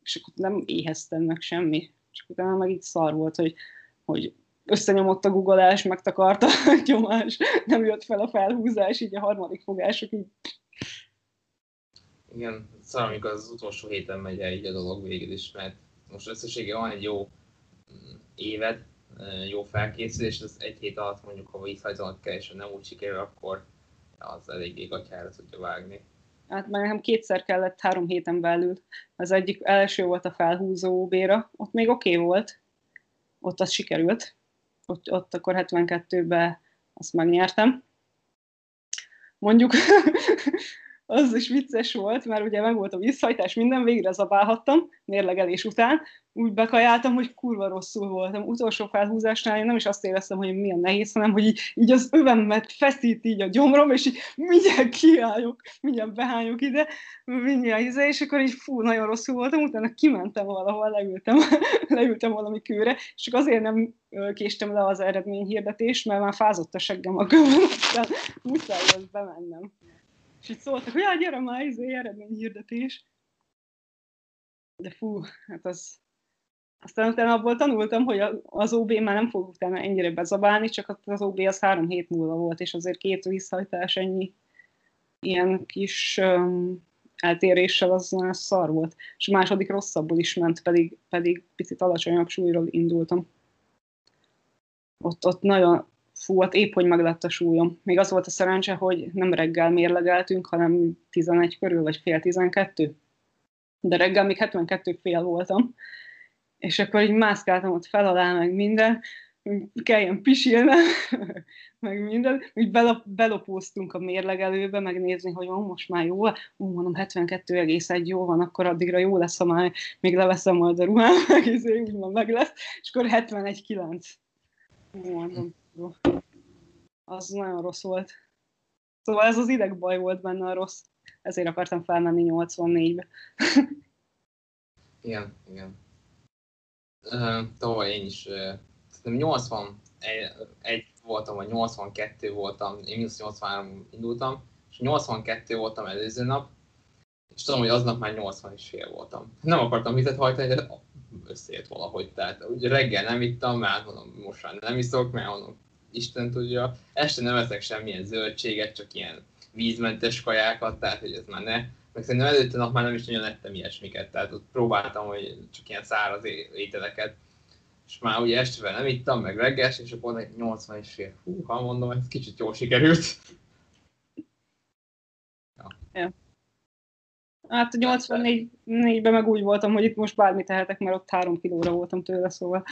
és akkor nem éheztem meg semmi. És utána meg így szar volt, hogy, hogy összenyomott a googleás, megtakarta a nyomás, nem jött fel a felhúzás, így a harmadik fogások így... Igen, szar, amikor az utolsó héten megy el így a dolog végül is, mert most összességében van egy jó mm, évet, jó felkészülés, az egy hét alatt mondjuk, ha vízhajtanak kell, és nem úgy sikerül, akkor az eléggé gatyára tudja vágni hát már nekem kétszer kellett három héten belül. Az egyik első volt a felhúzó béra, ott még oké okay volt, ott az sikerült, ott, ott akkor 72-ben azt megnyertem. Mondjuk az is vicces volt, mert ugye meg volt a visszhajtás, minden végre zabálhattam, mérlegelés után, úgy bekajáltam, hogy kurva rosszul voltam. Utolsó felhúzásnál én nem is azt éreztem, hogy milyen nehéz, hanem hogy így, így az övemet feszít így a gyomrom, és így mindjárt kiállok, mindjárt behányok ide, mindjárt ide, és akkor így fú, nagyon rosszul voltam, utána kimentem valahol, leültem, leültem valami kőre, és csak azért nem késtem le az eredményhirdetést, mert már fázott a seggem a aztán muszáj lesz bemennem. És így szóltak, hogy gyere már, izé, eredményhirdetés. De fú, hát az, aztán utána abból tanultam, hogy az OB már nem fog utána ennyire bezabálni, csak az OB az három hét múlva volt, és azért két visszahajtás ennyi ilyen kis um, eltéréssel az szar volt. És a második rosszabbul is ment, pedig, pedig picit alacsonyabb súlyról indultam. Ott, ott nagyon, fú, hát épp hogy meg lett a súlyom. Még az volt a szerencse, hogy nem reggel mérlegeltünk, hanem 11 körül, vagy fél 12. De reggel még 72 fél voltam és akkor így mászkáltam ott fel alá, meg minden, kelljen pisilnem, meg minden, úgy belop, belopóztunk a mérlegelőbe, megnézni, hogy oh, most már jó, ó, mondom, 72,1 jó van, akkor addigra jó lesz, ha már még leveszem majd a ruhám, meg ez úgy van, meg lesz, és akkor 71,9. Mondom. Az nagyon rossz volt. Szóval ez az idegbaj volt benne a rossz. Ezért akartam felmenni 84-be. igen, igen tavaly én is, uh, 81 voltam, vagy 82 voltam, én mínusz 83 indultam, és 82 voltam előző nap, és tudom, hogy aznap már 80 és fél voltam. Nem akartam vizet hajtani, de összeért valahogy. Tehát ugye reggel nem ittam, mert mondom, most már nem iszok, mert mondom, Isten tudja. Este nem eszek semmilyen zöldséget, csak ilyen vízmentes kajákat, tehát hogy ez már ne meg szerintem előtte nap már nem is nagyon ettem ilyesmiket, tehát ott próbáltam, hogy csak ilyen száraz ételeket, és már ugye estevel nem ittam, meg reggel, és akkor 80 és fél. Hú, ha mondom, ez kicsit jól sikerült. Ja. ja. Hát 84-ben meg úgy voltam, hogy itt most bármit tehetek, mert ott három kilóra voltam tőle, szóval.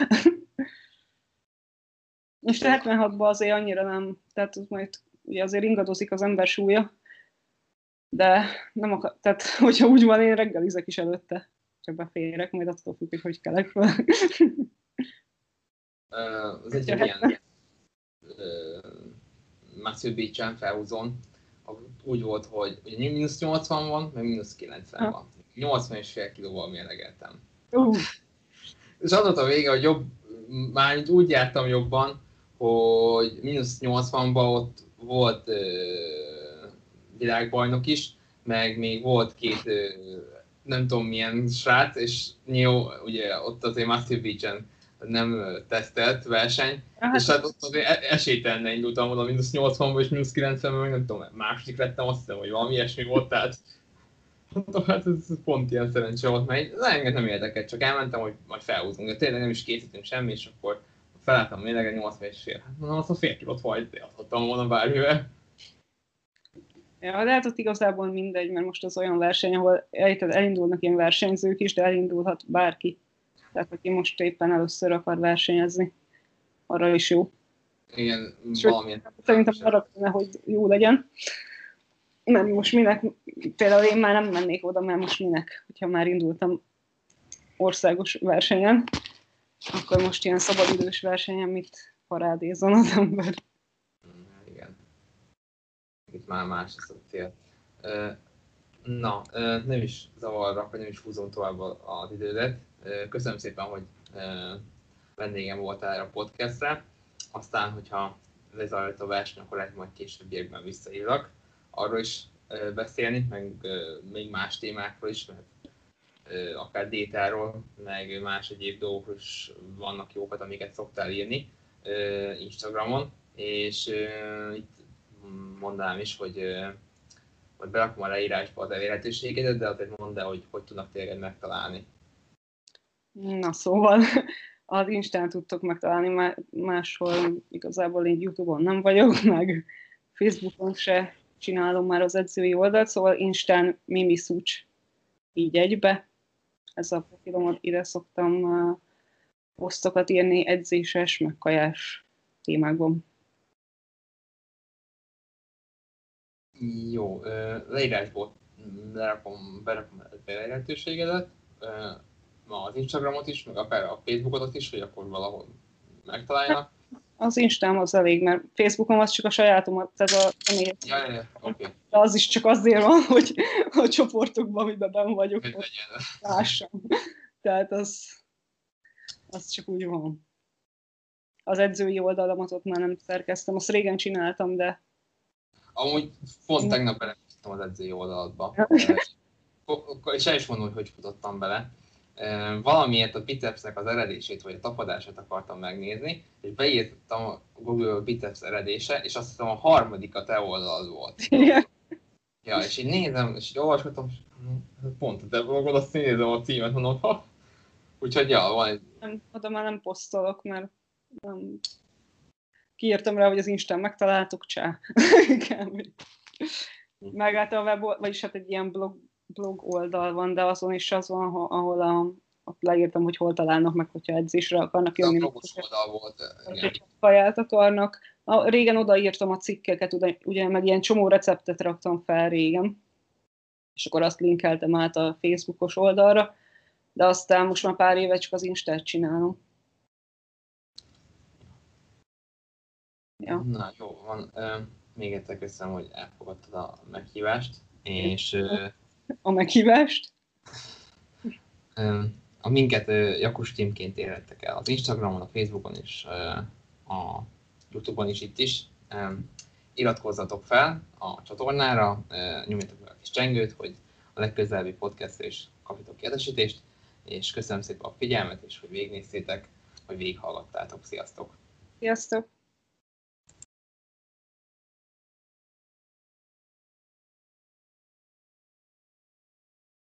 És 76-ban azért annyira nem, tehát majd ugye azért ingadozik az ember súlya, de nem akar, tehát hogyha úgy van, én reggelizek is előtte, csak beférek, majd attól függ, hogy hogy kelek fel. Uh, az egy ilyen uh, Matthew Beach-en felhúzón, úgy volt, hogy ugye mínusz 80 van, meg mínusz 90 ha. van. 80 és fél kilóval mérlegeltem. Uh. És az volt a vége, hogy jobb, már úgy jártam jobban, hogy mínusz 80-ban ott volt uh, világbajnok is, meg még volt két nem tudom milyen srác, és Nio ugye ott azért Massive Beach-en nem tesztelt verseny, Aha. és hát ott azért e- esélytelne indultam volna mínusz 80 és mínusz 90 meg nem tudom, második lettem, azt hiszem, hogy valami ilyesmi volt, tehát mondtam, hát ez pont ilyen szerencse volt, mert engem nem érdekelt, csak elmentem, hogy majd felhúzunk, de tényleg nem is készítünk semmi, és akkor felálltam mérlegen 80 és fél. Hát mondom, azt a fél kilót vagy adhattam volna bármivel. Ja, de hát ott igazából mindegy, mert most az olyan verseny, ahol elindulnak ilyen versenyzők is, de elindulhat bárki. Tehát aki most éppen először akar versenyezni, arra is jó. Igen, Sőt, valamilyen. Szerintem arra kéne, hogy jó legyen. Mert most minek, például én már nem mennék oda, mert most minek, hogyha már indultam országos versenyen, akkor most ilyen szabadidős versenyen mit parádézon az ember itt már más a cél. Na, nem is zavarrak, vagy nem is húzom tovább az idődet. Köszönöm szépen, hogy vendégem voltál erre a podcastre. Aztán, hogyha lezajlott a verseny, akkor lehet majd későbbiekben visszahívlak arról is beszélni, meg még más témákról is, mert akár détáról, meg más egyéb dolgokról is vannak jókat, amiket szoktál írni Instagramon, és itt mondanám is, hogy, hogy berakom a leírásba az elérhetőségedet, de azért mondd el, hogy hogy tudnak téged megtalálni. Na szóval, az Instán tudtok megtalálni, máshol igazából én Youtube-on nem vagyok, meg Facebookon se csinálom már az edzői oldalt, szóval Instán Mimi Szucs így egybe. Ez a profilom, ide szoktam posztokat írni edzéses, meg kajás témákban. Jó, leírásból lerakom, berakom lehetőségedet, az Instagramot is, meg akár a Facebookot is, hogy akkor valahol megtaláljanak. Az Instám az elég, mert Facebookom az csak a sajátomat, ez a személy. Ja, ja, ja. Okay. De az is csak azért van, hogy a csoportokban, amiben ben vagyok, lássam. Tehát az, az csak úgy van. Az edzői oldalamat ott már nem szerkeztem, azt régen csináltam, de... Amúgy pont tegnap belefutottam az edzői oldalatba. És el is mondom, hogy hogy futottam bele valamiért a bicepsnek az eredését, vagy a tapadását akartam megnézni, és beírtam a Google biceps eredése, és azt hiszem a harmadik a te oldalad volt. Ja, és így nézem, és így olvasgatom, és pont a te blogod, azt nézem a címet, mondom, ha. Úgyhogy ja, van egy... Nem, oda már nem posztolok, mert nem... kiírtam rá, hogy az Instán megtaláltuk, csá. Meg hát a web, vagyis hát egy ilyen blog, blog oldal van, de azon is az van, ahol a, ott leírtam, hogy hol találnak meg, hogyha edzésre akarnak jönni. A oldal volt. Hogy kaját akarnak. A, régen odaírtam a cikkeket, ugye, meg ilyen csomó receptet raktam fel régen, és akkor azt linkeltem át a Facebookos oldalra, de aztán most már pár éve csak az Instát csinálom. Ja. Na jó, van. Még egyszer köszönöm, hogy elfogadtad a meghívást, és a meghívást. A minket Jakus Teamként érhettek el az Instagramon, a Facebookon és a Youtube-on is itt is. Iratkozzatok fel a csatornára, nyomjatok meg a kis csengőt, hogy a legközelebbi podcast is kapjatok kiadásítést, és köszönöm szépen a figyelmet, és hogy végignéztétek, hogy végighallgattátok. Sziasztok! Sziasztok!